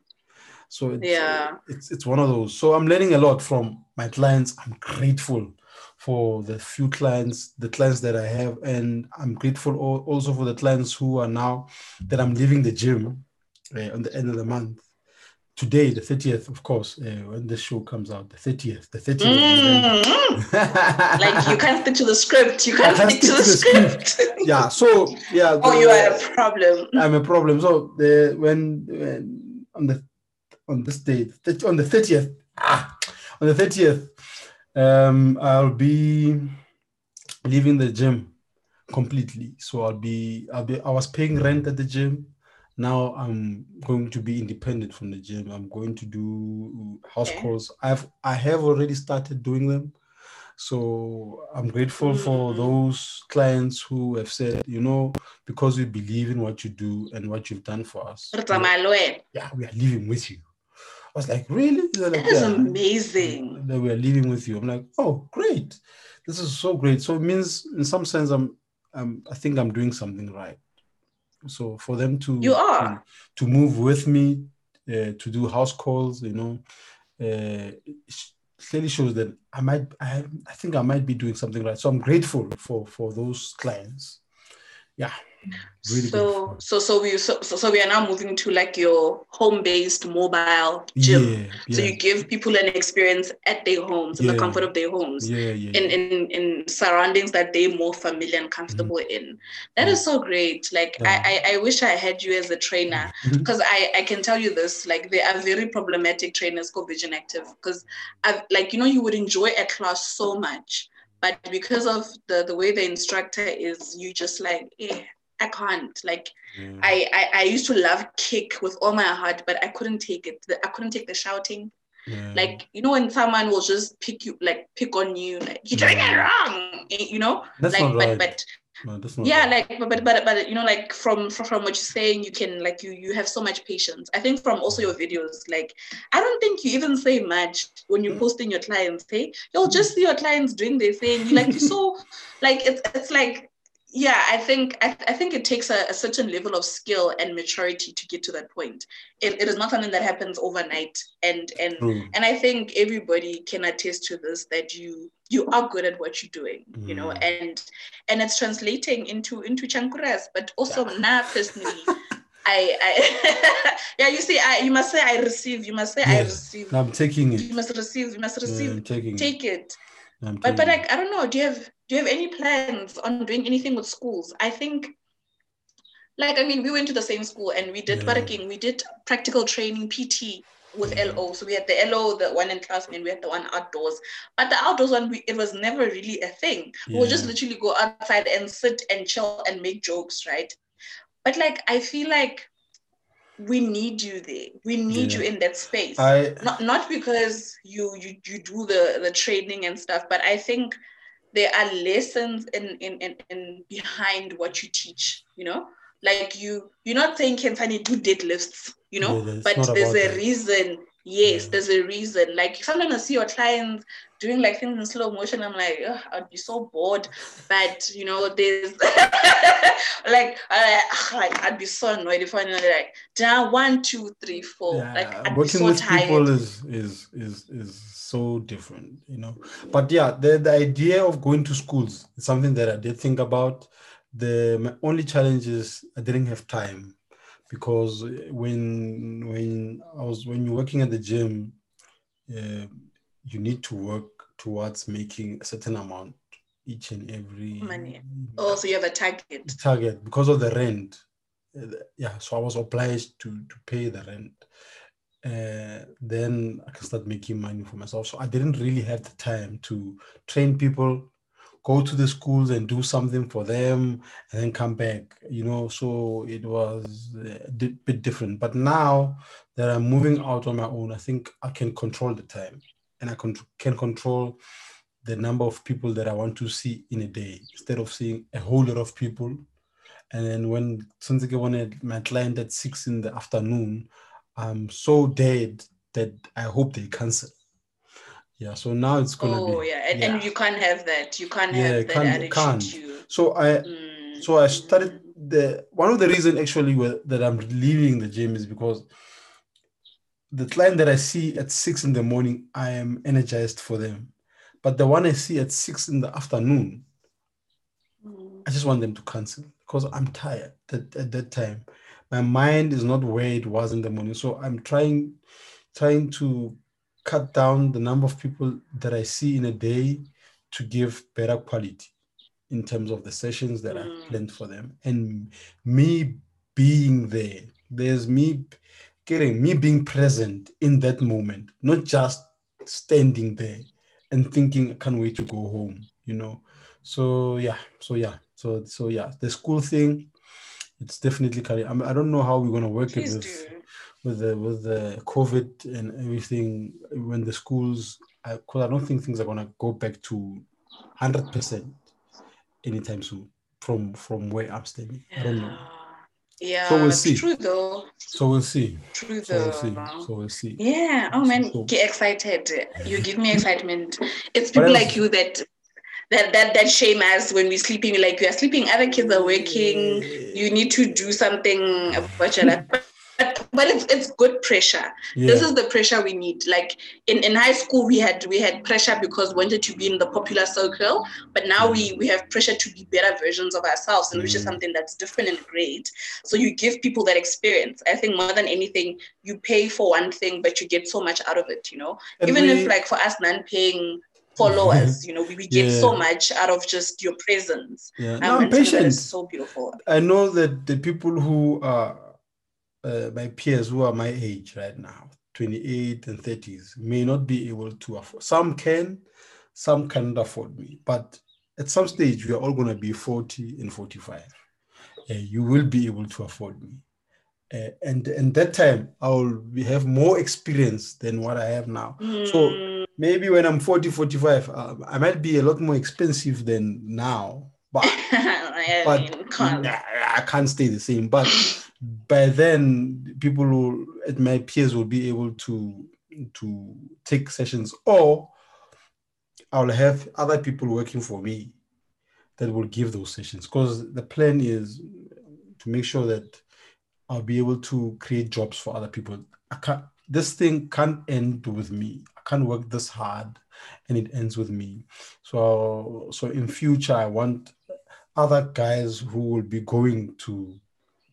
So it's, Yeah. it's it's one of those. So I'm learning a lot from my clients. I'm grateful for the few clients, the clients that I have, and I'm grateful also for the clients who are now that I'm leaving the gym uh, on the end of the month. Today, the 30th, of course, uh, when this show comes out, the 30th, the 30th. of November. Mm. [LAUGHS] like you can't stick to the script. You can't, can't stick, to stick the, to the script. yeah. So yeah. [LAUGHS] oh, you are a problem. I'm a problem. So the when, when on the on this date on the thirtieth, ah, on the thirtieth, um, I'll be leaving the gym completely. So I'll be I'll be I was paying rent at the gym. Now I'm going to be independent from the gym. I'm going to do house Okay. calls. I've I have already started doing them. So I'm grateful for Mm. those clients who have said, you know, because we believe in what you do and what you've done for us. Re tsamaya le wena. Yeah, we are living with you. I was like, really? They're like, That is "Yeah." amazing. That we are living with you. I'm like, oh, great. This is so great. So it means, in some sense, I'm, I'm I think I'm doing something right. So for them to You are. to, to move with me, uh, to do house calls, you know, uh, clearly shows that I might, I, I think I might be doing something right. So I'm grateful for for those clients. Yeah, really so so so we so, so we are now moving to like your home-based mobile gym. Yeah, yeah, So you give people an experience at their homes, in the comfort of their homes, yeah, yeah. in, in in surroundings that they're more familiar and comfortable in. That is so great. Like Mm-hmm. Yeah. I, I I wish I had you as a trainer because I, I can tell you this like there are very problematic trainers called Virgin Active because I've like you know you would enjoy a class so much but because of the the way the instructor is you just like eh, I can't like Yeah. I, I I used to love kick with all my heart but I couldn't take it The- I couldn't take the shouting Yeah. like you know when someone will just pick you like pick on you like you're doing it Mm. wrong eh, you know That's like not but right. but No, yeah right. like but, but but but you know like from from from what you're saying you can like you you have so much patience i think from also your videos like i don't think you even say much when you're posting your clients hey you'll just see your clients doing their thing you like you're so [LAUGHS] like it's it's like yeah i think i, I think it takes a, a certain level of skill and maturity to get to that point it, it is not something that happens overnight and and True. and i think everybody can attest to this that you you are good at what you're doing you know Mm. and and it's translating into into chankuras but also now personally [LAUGHS] i i [LAUGHS] yeah you see i you must say i receive you must say i receive No, I'm taking it. you must receive you must receive. Yeah, I'm taking it. take it I'm but but like i don't know do you have do you have any plans on doing anything with schools? I think like i mean we went to the same school and we did Yeah. we did practical training pt with Yeah. lo so we had the lo the one in class and we had the one outdoors. But the outdoors one we, it was never really a thing. We would just literally go outside and sit and chill and make jokes right? But like i feel like we need you there. We need Yeah. you in that space. I not not because you you you do the the training and stuff but i think there are lessons in in in, in behind what you teach you know? Like you you're not saying Khensani do deadlifts you know? Yeah, but there's a that. reason. Yes Yeah. there's a reason. Like sometimes i see your clients doing like things in slow motion i'm like i'd be so bored. But you know there's [LAUGHS] like, uh, like i'd be so annoyed if i know like down one two three four. Yeah, like i'd working so with tired. people is is is is so different, you know. But yeah, the the idea of going to schools is something that I did think about. The my only challenge is I didn't have time because when when I was when you're working at the gym, uh, you need to work towards making a certain amount each and every Money. oh so you have a target target because of the rent. Uh, Yeah, so I was obliged to to pay the rent. Uh, then I can start making money for myself. So I didn't really have the time to train people, go to the schools and do something for them, and then come back. You know, so it was a di- bit different. But now that I'm moving out on my own, I think I can control the time, and I can can control the number of people that I want to see in a day instead of seeing a whole lot of people. And then when since I wanted my client at six in the afternoon, I'm so dead that I hope they cancel. Yeah, so now it's gonna Oh be yeah. And, and you can't have that. You can't Yeah, have that can't- attitude. can't. You. so I Mm. so I started the one of the reason actually that I'm leaving the gym is because the client that I see at six in the morning, I am energized for them. But the one I see at six in the afternoon, Mm. I just want them to cancel because I'm tired at, at that time. My mind is not where it was in the morning. So I'm trying trying to cut down the number of people that I see in a day to give better quality in terms of the sessions that Mm. I've planned for them. And me being there, there's me getting me being present in that moment, not just standing there and thinking I can't wait to go home, you know. So yeah, so yeah, so so yeah, the school thing, it's definitely coming. I, mean, I don't know how we're gonna work Please it with do. with the with the COVID and everything when the schools, because I, don't think things are gonna go back to hundred percent anytime soon from from where I'm standing. I don't know. Yeah, So we'll see. true though. So we'll see. True So though. we'll see. So we'll see. Yeah. Oh man, So- get excited. You give me excitement. It's people like you that that that that shame us when we're sleeping. Like you are sleeping, other kids are working. You need to do something about your life. But, but, it's it's good pressure. Yeah. This is the pressure we need. Like in, in high school, we had we had pressure because we wanted to be in the popular circle, but now we we have pressure to be better versions of ourselves, and which is Mm. something that's different and great. So you give people that experience. I think more than anything, you pay for one thing, but you get so much out of it. You know, And even we- if like for us non-paying followers, you know, we, we get so much out of just your presence. yeah. Um, No, I'm and some patient. is so beautiful. I know that the people who are uh, my peers who are my age right now, 28 and 30s, may not be able to afford. Some can, some cannot afford me. But at some stage, we are all going to be 40 and 45. Uh, you will be able to afford me. Uh, and and that time, I will be, have more experience than what I have now. So Mm, maybe when I'm 40, 45, uh, I might be a lot more expensive than now. But [LAUGHS] I but mean, can't. I can't stay the same. But by then, people will, at my peers will be able to to take sessions, or I'll have other people working for me that will give those sessions. Because the plan is to make sure that I'll be able to create jobs for other people. I can't. This thing can't end with me. I can't work this hard, and it ends with me. So, so in future, I want other guys who will be going to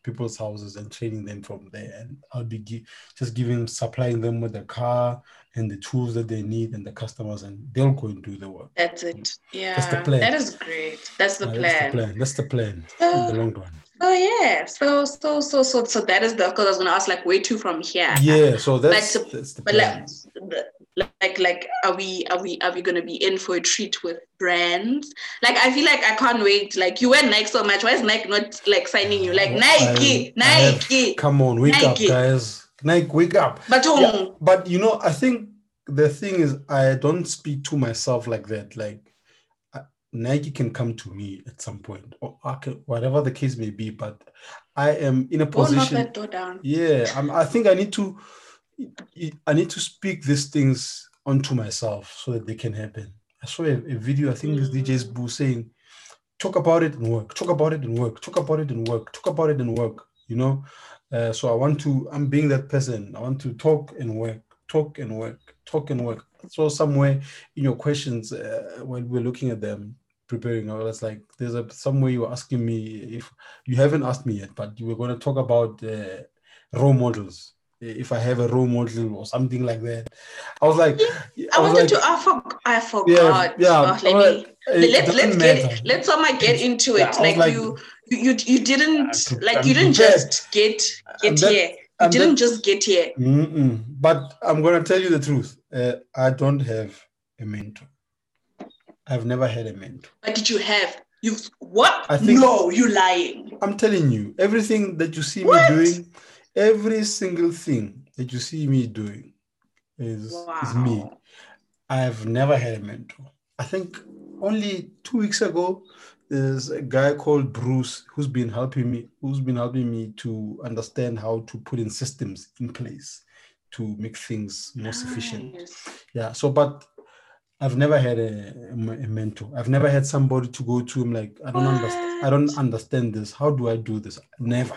people's houses and training them from there. And I'll be gi- just giving, supplying them with the car and the tools that they need and the customers, and they'll go and do the work. That's it. Yeah. the plan. That is great. That's the plan. That's the plan. That's the plan in the uh, long run. Oh yeah. So so so so so that is the because I was gonna ask like where to from here. Yeah. So that's But- that's the But plan. like, like like are we are we are we gonna be in for a treat with brands? Like I feel like I can't wait. Like you wear Nike so much. Why is Nike not like signing you? Like Nike, I- I have- Nike. Come on, wake Nike. up, guys. Nike, wake up. But um, Yeah, but you know, I think the thing is, I don't speak to myself like that. Like Nike can come to me at some point, or I can, whatever the case may be. But I am in a knock position. that door down. Yeah, I'm, I think I need to. I need to speak these things onto myself so that they can happen. I saw a, a video. I think it's DJ's Mm. Boo saying, "Talk about it and work. Talk about it and work. Talk about it and work. Talk about it and work." You know. Uh, so I want to. I'm being that person. I want to talk and work. Talk and work. Talk and work. So somewhere in your questions, uh, when we're looking at them, preparing, I was like, "There's a somewhere you were asking me if you haven't asked me yet, but you were going to talk about uh, role models. If I have a role model or something like that." I was like, I was wanted like, to. I, for, I forgot. yeah. Oh, let I was me. it let's let's doesn't get matter. let someone get into it. I was like, like- you, you you you didn't I'm pre- like I'm you didn't prepared. just get I'm get that- here. You I'm didn't that- just get here. Mm-mm. But I'm gonna tell you the truth. Uh, I don't have a mentor. I've never had a mentor. But did you have you what? I think- no, you lying. I'm telling you, everything that you see What? me doing, every single thing that you see me doing is, is me. I've never had a mentor. I think only two weeks ago, there's a guy called Bruce who's been helping me, who's been helping me to understand how to put in systems in place to make things more sufficient. Nice. Yeah. So, but I've never had a, a mentor. I've never had somebody to go to. I'm like, I don't understand. I don't understand this. How do I do this? Never.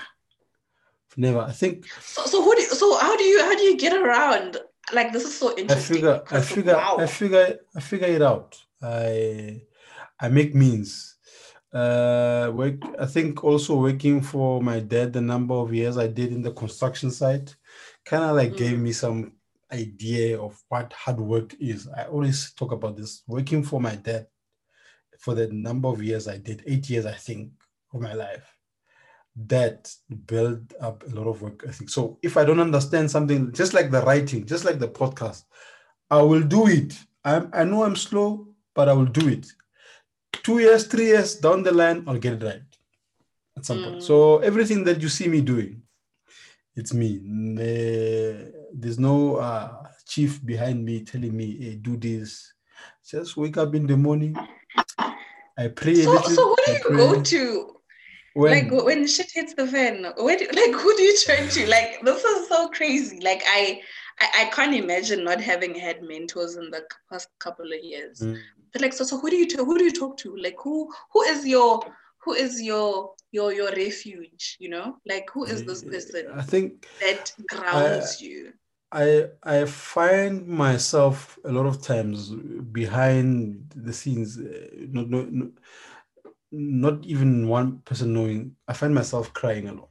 Never. I think. So, so who do so how do you how do you get around? Like this is so interesting. I figure. I figure. Wow. I figure. I figure it out. I. I make means. Uh, work. I think also working for my dad the number of years I did in the construction site, kind of like mm. gave me some idea of what hard work is. I always talk about this. Working for my dad for the number of years I did, eight years I think of my life, that built up a lot of work ethic. So if I don't understand something, just like the writing, just like the podcast, I will do it. I'm, I know I'm slow, but I will do it. Two years, three years down the line, I'll get it right at some mm. point. So everything that you see me doing, it's me. There's no uh, chief behind me telling me, hey, do this. Just wake up in the morning. I pray. So, so what do you go to? When, like when shit hits the fan, where do, like who do you turn to? Like this is so crazy. Like I, I, I can't imagine not having had mentors in the past couple of years. Mm. But like so, so who do you who do you talk to? Like who who is your who is your your your refuge you know? Like who is this person i think that grounds I, you? I i find myself a lot of times behind the scenes uh, not not, not even one person knowing. I find myself crying a lot.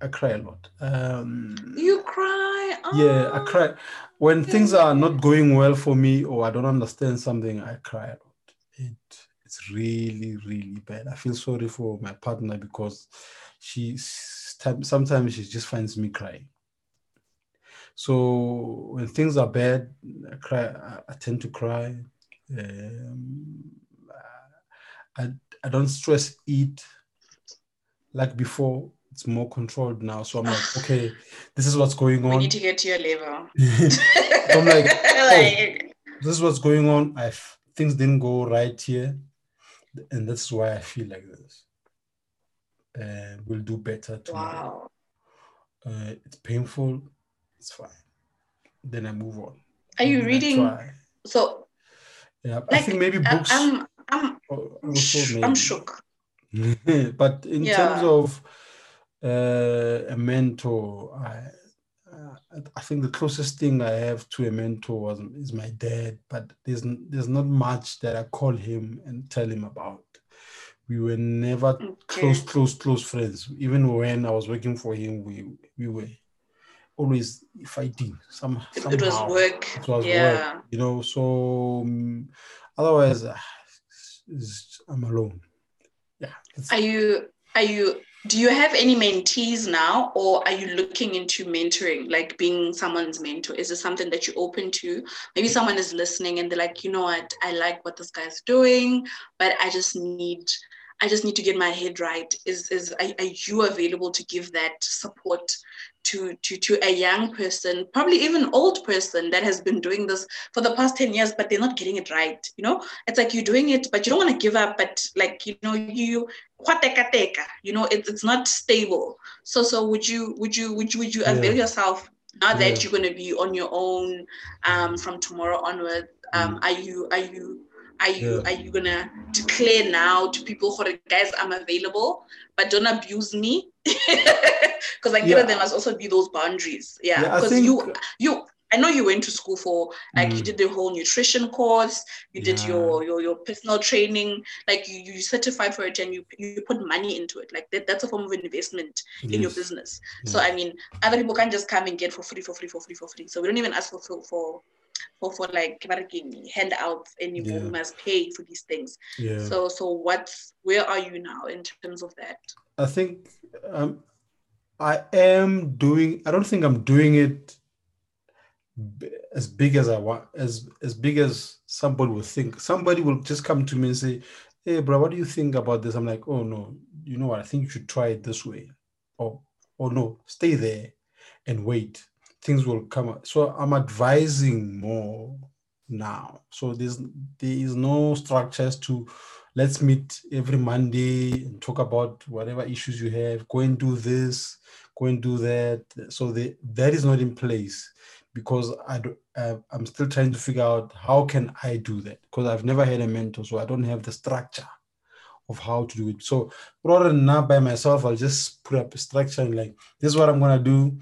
I cry a lot. Um you cry? Oh. yeah i cry. When things are not going well for me or i don't understand something i cry a lot. It it's really really bad. I feel sorry for my partner because she sometimes she just finds me crying. So when things are bad i cry i, tend to cry. Um, I, I don't stress eat like before it's more controlled now. So i'm like [LAUGHS] okay this is what's going on. we need to get to your level. [LAUGHS] I'm like, [LAUGHS] oh, this is what's going on. I things didn't go right here and that's why I feel like this. Uh, we'll do better tomorrow. Wow. Uh, it's painful. It's fine. Then I move on. Are you reading? So, yeah, like, I think maybe books. I'm, I'm. I'm shook. [LAUGHS] but in yeah. terms of uh, a mentor, I, I think the closest thing I have to a mentor was, is my dad, but there's there's not much that I call him and tell him about. We were never okay. close, close, close friends. Even when I was working for him, we we were always fighting. Some somehow. it was work. It was yeah. work. You know, so um, otherwise, uh, I'm alone. Yeah. Are you are you do you have any mentees now or are you looking into mentoring like being someone's mentor? Is it something that you're open to? Maybe someone is listening and they're like you know what? I like what this guy's doing but i just need i just need to get my head right is is are, are you available to give that support to, to, to a young person, probably even old person that has been doing this for the past 10 years, but they're not getting it right. You know, it's like you're doing it, but you don't want to give up, but like, you know, you, you know, it's, it's not stable. So, so would you, would you, would you, would you avail yeah. yourself now that yeah. you're going to be on your own um, from tomorrow onward? Um, mm. Are you, are you, are you yeah. are you gonna declare now to people guys I'm available, but don't abuse me? [LAUGHS] Because like yeah. there must also be those boundaries. Yeah. Because yeah, you you I know you went to school for like mm. you did the whole nutrition course, you did your, your your personal training, like you, you certified for it and you you put money into it. Like that, that's a form of investment yes. in your business. Yes. So I mean other people can't just come and get for free, for free, for free, for free. So we don't even ask for for, for for, like handouts anymore. Yeah. We must pay for these things. Yeah. So so what's where are you now in terms of that? I think um, I am doing. I don't think I'm doing it as big as I want, as as big as somebody will think. Somebody will just come to me and say, "Hey, bro, what do you think about this?" I'm like, "Oh no, you know what? I think you should try it this way." Or, "Oh no, stay there and wait." Things will come up. So I'm advising more now. So there's there is no structures to let's meet every Monday and talk about whatever issues you have. Go and do this, go and do that. So the, that is not in place because I do, uh, I'm still trying to figure out how can I do that because I've never had a mentor, so I don't have the structure of how to do it. So rather than not by myself, I'll just put up a structure and like this is what I'm gonna do.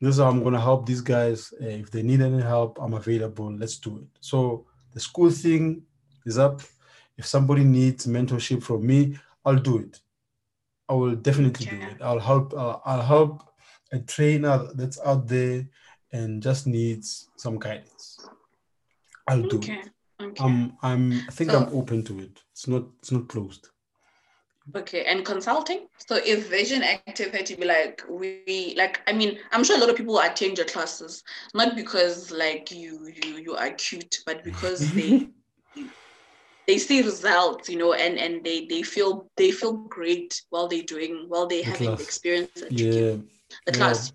This is how I'm gonna help these guys. Uh, if they need any help, I'm available. Let's do it. So the school thing is up. If somebody needs mentorship from me, I'll do it. I will definitely okay. do it. I'll help. I'll, I'll help a trainer that's out there and just needs some guidance. I'll do okay. it. Okay. I'm I'm I think so, I'm open to it. It's not it's not closed. Okay, and consulting. So if Virgin Active had to be like we like, I mean, I'm sure a lot of people attend your classes not because like you you you are cute, but because [LAUGHS] they they see results, you know, and and they they feel they feel great while they're doing while they're the having class. the experience. Yeah. The yeah. class.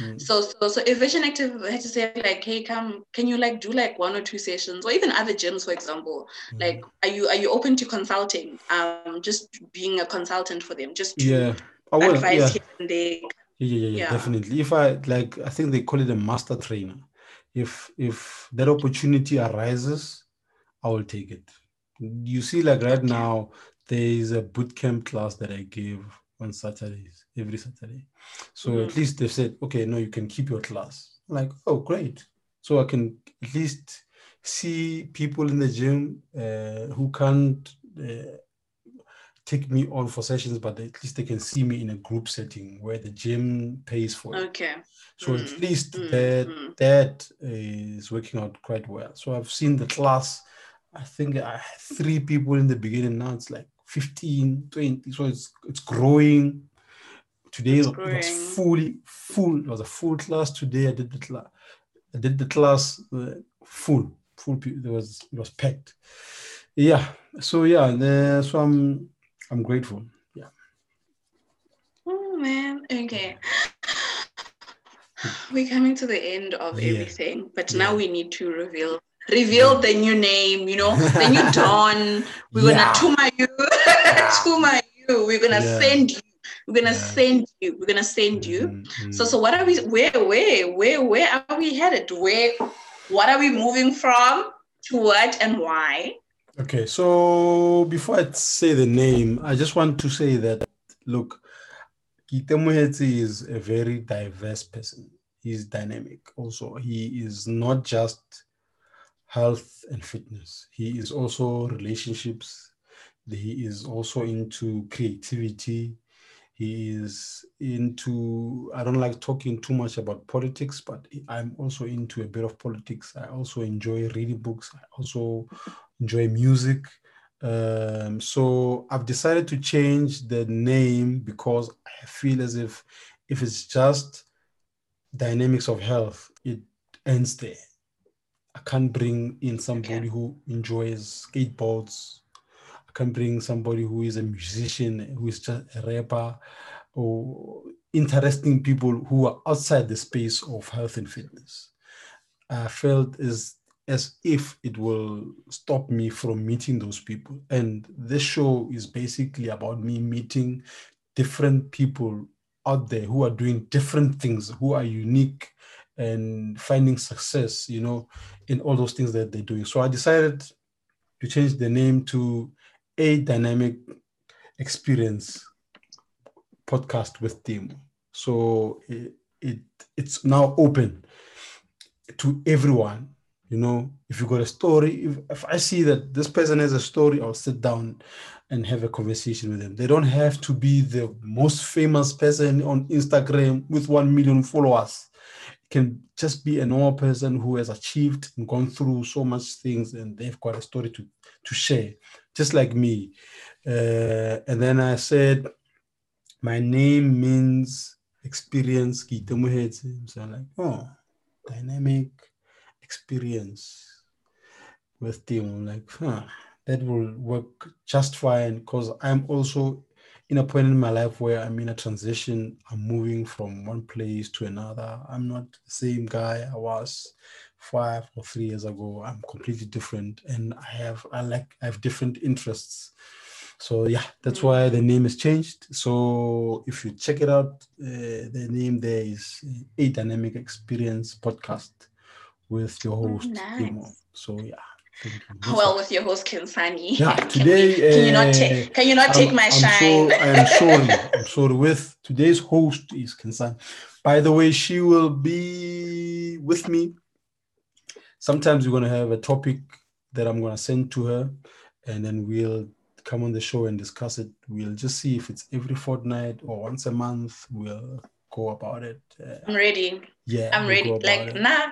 Mm. So, so, so if Virgin Active had to say like, hey, come, can you like do like one or two sessions, or even other gyms, for example? Mm. Like, are you are you open to consulting? Um, just being a consultant for them, just to yeah, I will, advise yeah. they. Yeah, yeah, yeah, yeah, definitely. If I like, I think they call it a master trainer. If if that opportunity arises, I will take it. You see, like right now, there is a boot camp class that I give on Saturdays, every Saturday. So mm-hmm. at least they said, okay, no, you can keep your class. I'm like, oh, great. So I can at least see people in the gym uh, who can't uh, take me on for sessions, but at least they can see me in a group setting where the gym pays for it. Okay. So mm-hmm. at least mm-hmm. that that is working out quite well. So I've seen the class. I think I had three people in the beginning. Now it's like 15, 20. So it's it's growing. Today it's growing. it was fully full. It was a full class today. I did the class. I did the class uh, full, full. There was it was packed. Yeah. So yeah. The, so I'm I'm grateful. Yeah. Oh man. Okay. We're coming to the end of yeah. everything, but yeah. now we need to reveal reveal the new name, you know, the new [LAUGHS] Dawn. We're yeah. gonna tuma you, tuma you. We're gonna yeah. send you. We're gonna yeah. send you. We're gonna send you. Mm-hmm. So, so what are we? Where, where, where, where are we headed? Where? What are we moving from? To what and why? Okay, so before I say the name, I just want to say that look, Keitemogetse is a very diverse person. He's dynamic. Also, he is not just health and fitness. He is also relationships. He is also into creativity. He is into, I don't like talking too much about politics, but I'm also into a bit of politics. I also enjoy reading books. I also enjoy music. Um, so I've decided to change the name because I feel as if if it's just dynamics of health, it ends there. I can't bring in somebody who enjoys skateboards. I can bring somebody who is a musician, who is just a rapper, or interesting people who are outside the space of health and fitness. I felt as as if it will stop me from meeting those people. And this show is basically about me meeting different people out there who are doing different things, who are unique and finding success, you know, in all those things that they're doing. So I decided to change the name to a dynamic experience podcast with Team. So it, it it's now open to everyone. You know, if you got a story, if, if I see that this person has a story, I'll sit down and have a conversation with them. They don't have to be the most famous person on Instagram with 1 million followers can just be a normal person who has achieved and gone through so much things and they've got a story to, to share, just like me. Uh, and then I said, my name means experience. So I'm like, oh, dynamic experience with team. I'm like, huh, that will work just fine because I'm also in a point in my life where I'm in a transition. I'm moving from one place to another. I'm not the same guy I was five or three years ago. I'm completely different, and I have I like I have different interests. So yeah, that's why the name has changed. So if you check it out, uh, the name there is a dynamic experience podcast with your host. nice. So yeah. Well, with your host Khensani. Yeah, [LAUGHS] Can today, we- Can, you not uh, take? Can you not take I'm- my I'm shine? So, I'm sorry. I'm [LAUGHS] sorry. With today's host is Kinsan. By the way, she will be with me. Sometimes we're gonna have a topic that I'm gonna send to her, and then we'll come on the show and discuss it. We'll just see if it's every fortnight or once a month. We'll go about it. Uh, I'm ready. yeah, I'm we'll ready. Like it. nah,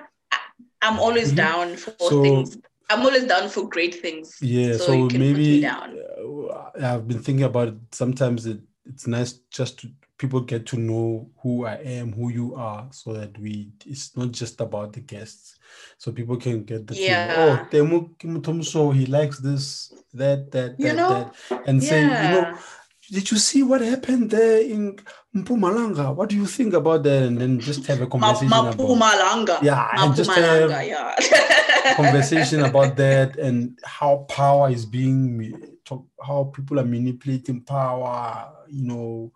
I'm always Mhm. down for So- things. I'm always down for great things. Yeah, So so, you can put me maybe down. uh, I've been thinking about it. Sometimes it, it's nice just to people get to know who I am, who you are, so that we it's not just about the guests. So people can get the Yeah. oh, Temo Kimutomso, he likes this, that, that, You that, know? that, and say, you know, did you see what happened there in Mpumalanga? What do you think about that? And then just have a Ma- conversation about Mpumalanga. Yeah, and just have- yeah. [LAUGHS] conversation about that and how power is being how people are manipulating power you know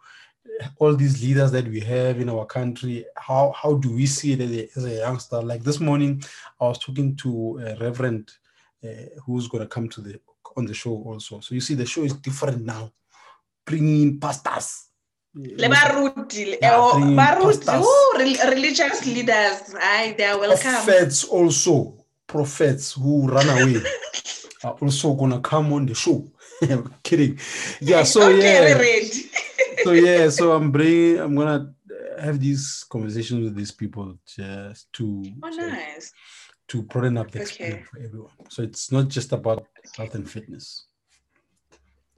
all these leaders that we have in our country how how do we see it as a, as a youngster? Like this morning i was talking to a reverend uh, who's going to come to the on the show also. So you see the show is different now. Bringing pastors. Le baruti, le- Yeah, bringing baruti, pastors. religious leaders. They are welcome. prophets also prophets who run away. Are [LAUGHS] also gonna come on the show. [LAUGHS] I'm kidding. Yeah so okay, yeah. [LAUGHS] so yeah so i'm bringing i'm gonna uh, have these conversations with these people just to Oh, nice. to broaden up the Okay. experience for everyone. So it's not just about health and fitness.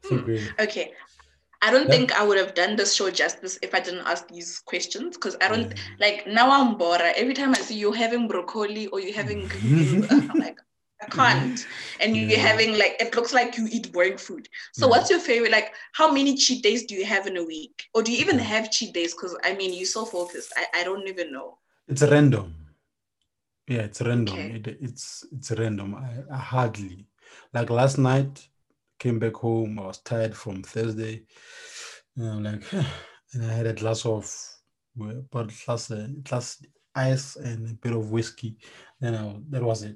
We- Okay. I don't Yeah. think I would have done this show justice if I didn't ask these questions because I don't Yeah. like now I'm bored. Every time I see you having broccoli or you having [LAUGHS] I'm like I can't. [LAUGHS] And you're Yeah. having like it looks like you eat boring food. So Yeah. what's your favorite? Like how many cheat days do you have in a week? Or do you even have cheat days? Because I mean you're so focused. I, I don't even know. it's random yeah it's random Okay. it, it's it's random I, I hardly like last night came back home i was tired from thursday. And i'm like and i had a glass of but glass uh, glass ice and a bit of whiskey. Then I, that was it.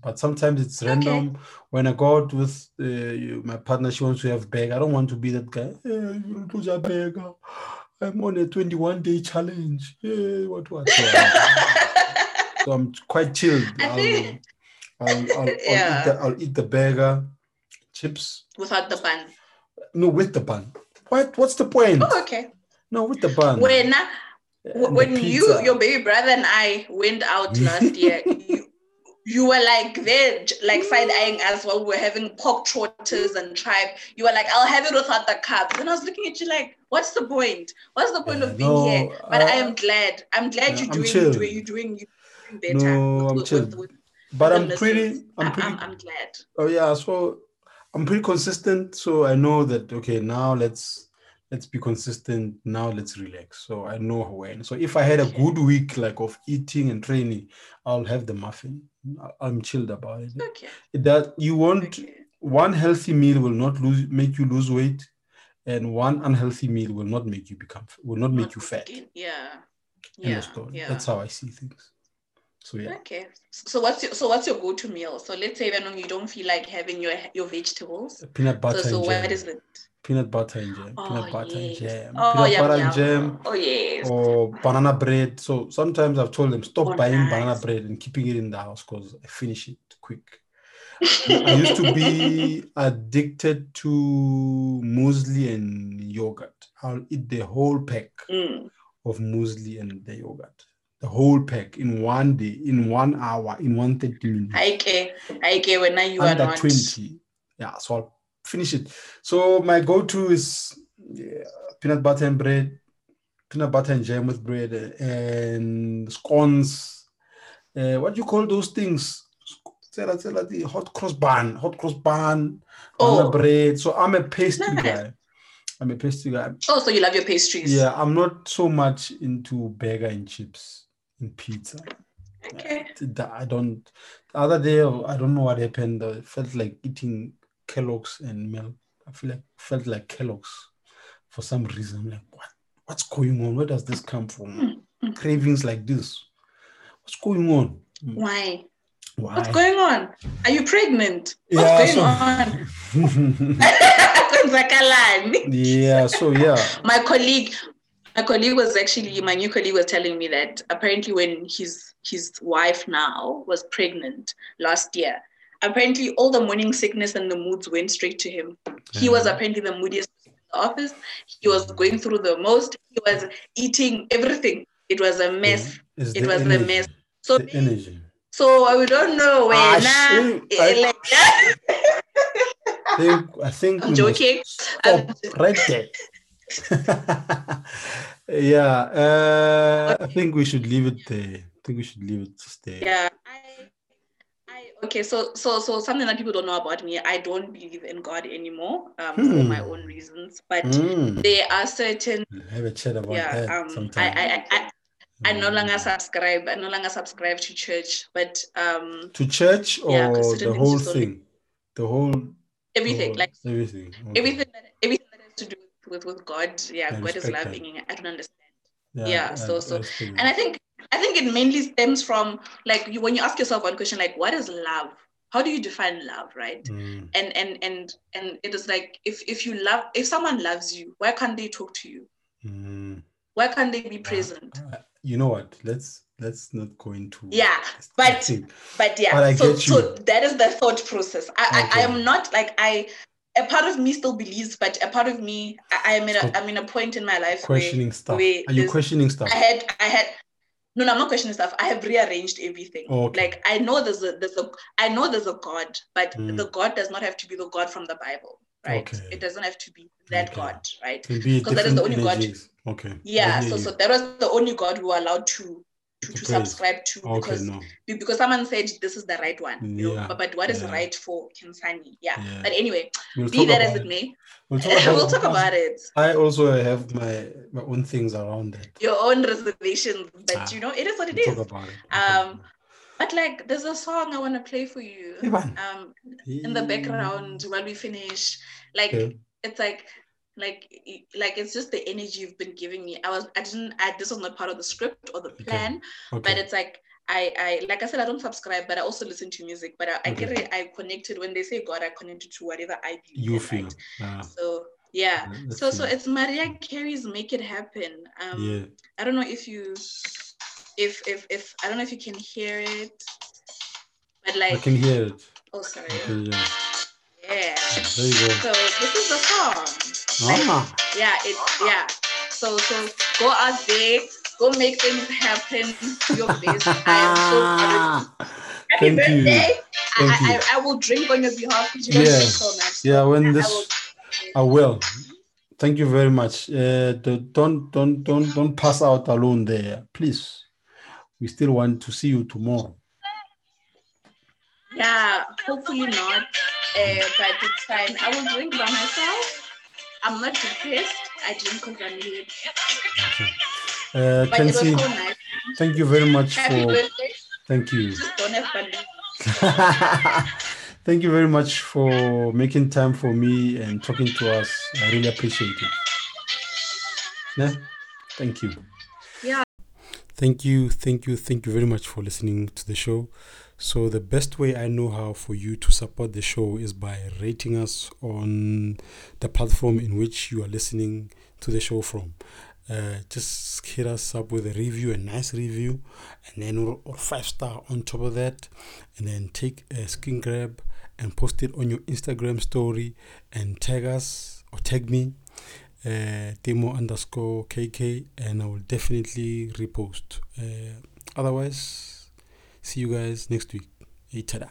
But sometimes it's Okay. random. When i go out with uh, my partner she wants to have a bag i don't want to be that guy "Eh, you lose a bag i'm on a 21 day challenge. Eh, what what? So, I'm [LAUGHS] quite chilled. I'll, I'll, I'll, I'll, Yeah. eat the, I'll eat the burger, chips. Without the bun. No, with the bun. What? What's the point? Oh, okay. No, with the bun. When And when you your baby brother and I went out [LAUGHS] last year, you you were like there, like side eyeing us while we were having pork trotters and tribe. You were like, "I'll have it without the carbs," and I was looking at you like, "What's the point? What's the point Yeah, of being no, here?" But I uh, am glad. I'm glad yeah, you're doing, you're doing, you're doing, you're doing better. No, I'm with- chill. with but I'm pretty. I'm pretty. I'm, I'm glad. Oh yeah, so I'm pretty consistent. So I know that okay, now let's let's be consistent. Now let's relax. So I know when. So if I had a good week like of eating and training, I'll have the muffin. I'm chilled about it. Okay. That you won't Okay. one healthy meal will not lose make you lose weight, and one unhealthy meal will not make you become will not make Not you fat. Yeah. Yeah. Yeah. That's how I see things. So yeah. Okay. So what's your so what's your go-to meal? So let's say when you don't feel like having your your vegetables. Peanut So, butter so and what is it? Peanut butter and jam. Oh, Peanut butter and yes. jam. Oh, Peanut yum, butter yum. and jam. Oh yes. or banana bread. So sometimes I've told them stop Oh, buying banana bread and keeping it in the house because I finish it quick. I used to be [LAUGHS] addicted to muesli and yogurt. I'll eat the whole pack Mm. of muesli and the yogurt. The whole pack in one day, in one hour, in one 30 minutes. I care. I care when you are Under not. 20. Yeah, so I'll finish it. So my go-to is yeah, peanut butter and bread, peanut butter and jam with bread, and scones. Uh, what do you call those things? Tsela, tsela, the hot cross bun, hot cross bun, Oh. bread. So I'm a pastry Nice. guy. I'm a pastry guy. Oh, so you love your pastries. Yeah, I'm not so much into burger and chips and pizza. Okay. I don't. The other day, I don't know what happened. I felt like eating Kellogg's and milk. I feel like felt like Kellogg's for some reason. I'm like, what? What's going on? Where does this come from? Mm, Cravings like this. What's going on? Why? Why? What's going on? Are you pregnant? What's Yeah, going so- on? [LAUGHS] [LAUGHS] Yeah. So yeah. my colleague colleague was actually my new colleague was telling me that apparently when his his wife now was pregnant last year apparently all the morning sickness and the moods went straight to him. He was apparently the moodiest in the office. He was going through the most. He was eating everything. It was a mess. It's it was a mess. So The energy. so we don't know Ah, when shit. I- I [LAUGHS] think, I think I'm joking. Stop. Right there. [LAUGHS] yeah, uh, I think we should leave it there. I think we should leave it just there. yeah I, I okay so so so something that people don't know about me i don't believe in god anymore um for Hmm. my own reasons but Mm. there are certain have a chat about yeah that um I, sometime. I i i I no longer Mm. subscribe. I no longer subscribe to church, but um, to church or Yeah, the whole thing, the whole the everything, whole- like everything, okay. everything that everything that has to do with with with God. Yeah, I God is respect that. loving. I don't understand. yeah, so- I- I so- respect And I think I think it mainly stems from like you, when you ask yourself one question like, what is love? How do you define love, right? Mm. and and and and it is like if if you love if someone loves you why can't they talk to you Mm. why can't they be present Uh, you know what? Let's let's not go into Yeah, but- but yeah But I so so that is the thought process I, I i am not like i a part of me still believes but a part of me i, am in a i'm in a point in my life questioning stuff. wait, Are you questioning stuff? i had i had no, no, I'm not questioning stuff. I have rearranged everything. Okay. Like I know there's a there's a I know there's a God, but Mm. the God does not have to be the God from the Bible, right? Okay. It doesn't have to be that Okay. God, right? Because that is the only God- Okay. Yeah, so so that was the only God we were allowed to to, To subscribe to Okay, because no. because someone said this is the right one. You know, but, but what is yeah. right for Khensani? Yeah. Yeah. But anyway, We'll be that as it may, We'll talk [LAUGHS] about, we'll talk about it. I also have my my own things around it Your own reservations, but Ah, you know, it is what it We'll is. talk about it. Um, But like, there's a song I want to play for you. Um, in the background while we finish, like Okay. it's like like like it's just the energy you've been giving me. I was I didn't I, this was not part of the script or the Okay. plan, but it's like I, I like I said I don't subscribe, but I also listen to music. But I, I get it. I connected when they say God, I connected to whatever I believe. You feel. right? Ah, So yeah. So so it's Mariah Carey's "Make It Happen." Um, yeah. I don't know if you, if if if I don't know if you can hear it, but like I can hear it. oh sorry, can yeah. There you go. So this is the song. Ah, yeah, it yeah. So so go out there, go make things happen. Your [LAUGHS] best. I am so you. Happy Thank you. birthday. Thank I, you. I, I will drink on your behalf because you don't drink so much. yeah, when I this I will. Thank you very much. Uh, don't don't don't don't pass out alone there, please. We still want to see you tomorrow. Yeah, hopefully not. Uh, but it's fine. I will drink by myself. I'm not depressed. I because I'm lit. Uh, was so nice. thank you very much Happy for. birthday. Thank you. Just don't have balloons. [LAUGHS] Thank you very much for making time for me and talking to us. I really appreciate it. Yeah? Thank you. Yeah. Thank you, thank you, thank you very much for listening to the show. So, the best way I know how for you to support the show is by rating us on the platform in which you are listening to the show from. Uh, just hit us up with a review, a nice review, and then or, or five star on top of that, and then take a screen grab and post it on your Instagram story and tag us or tag me, uh, demo underscore KK, and I will definitely repost. Uh, otherwise, see you guys next week. Hey.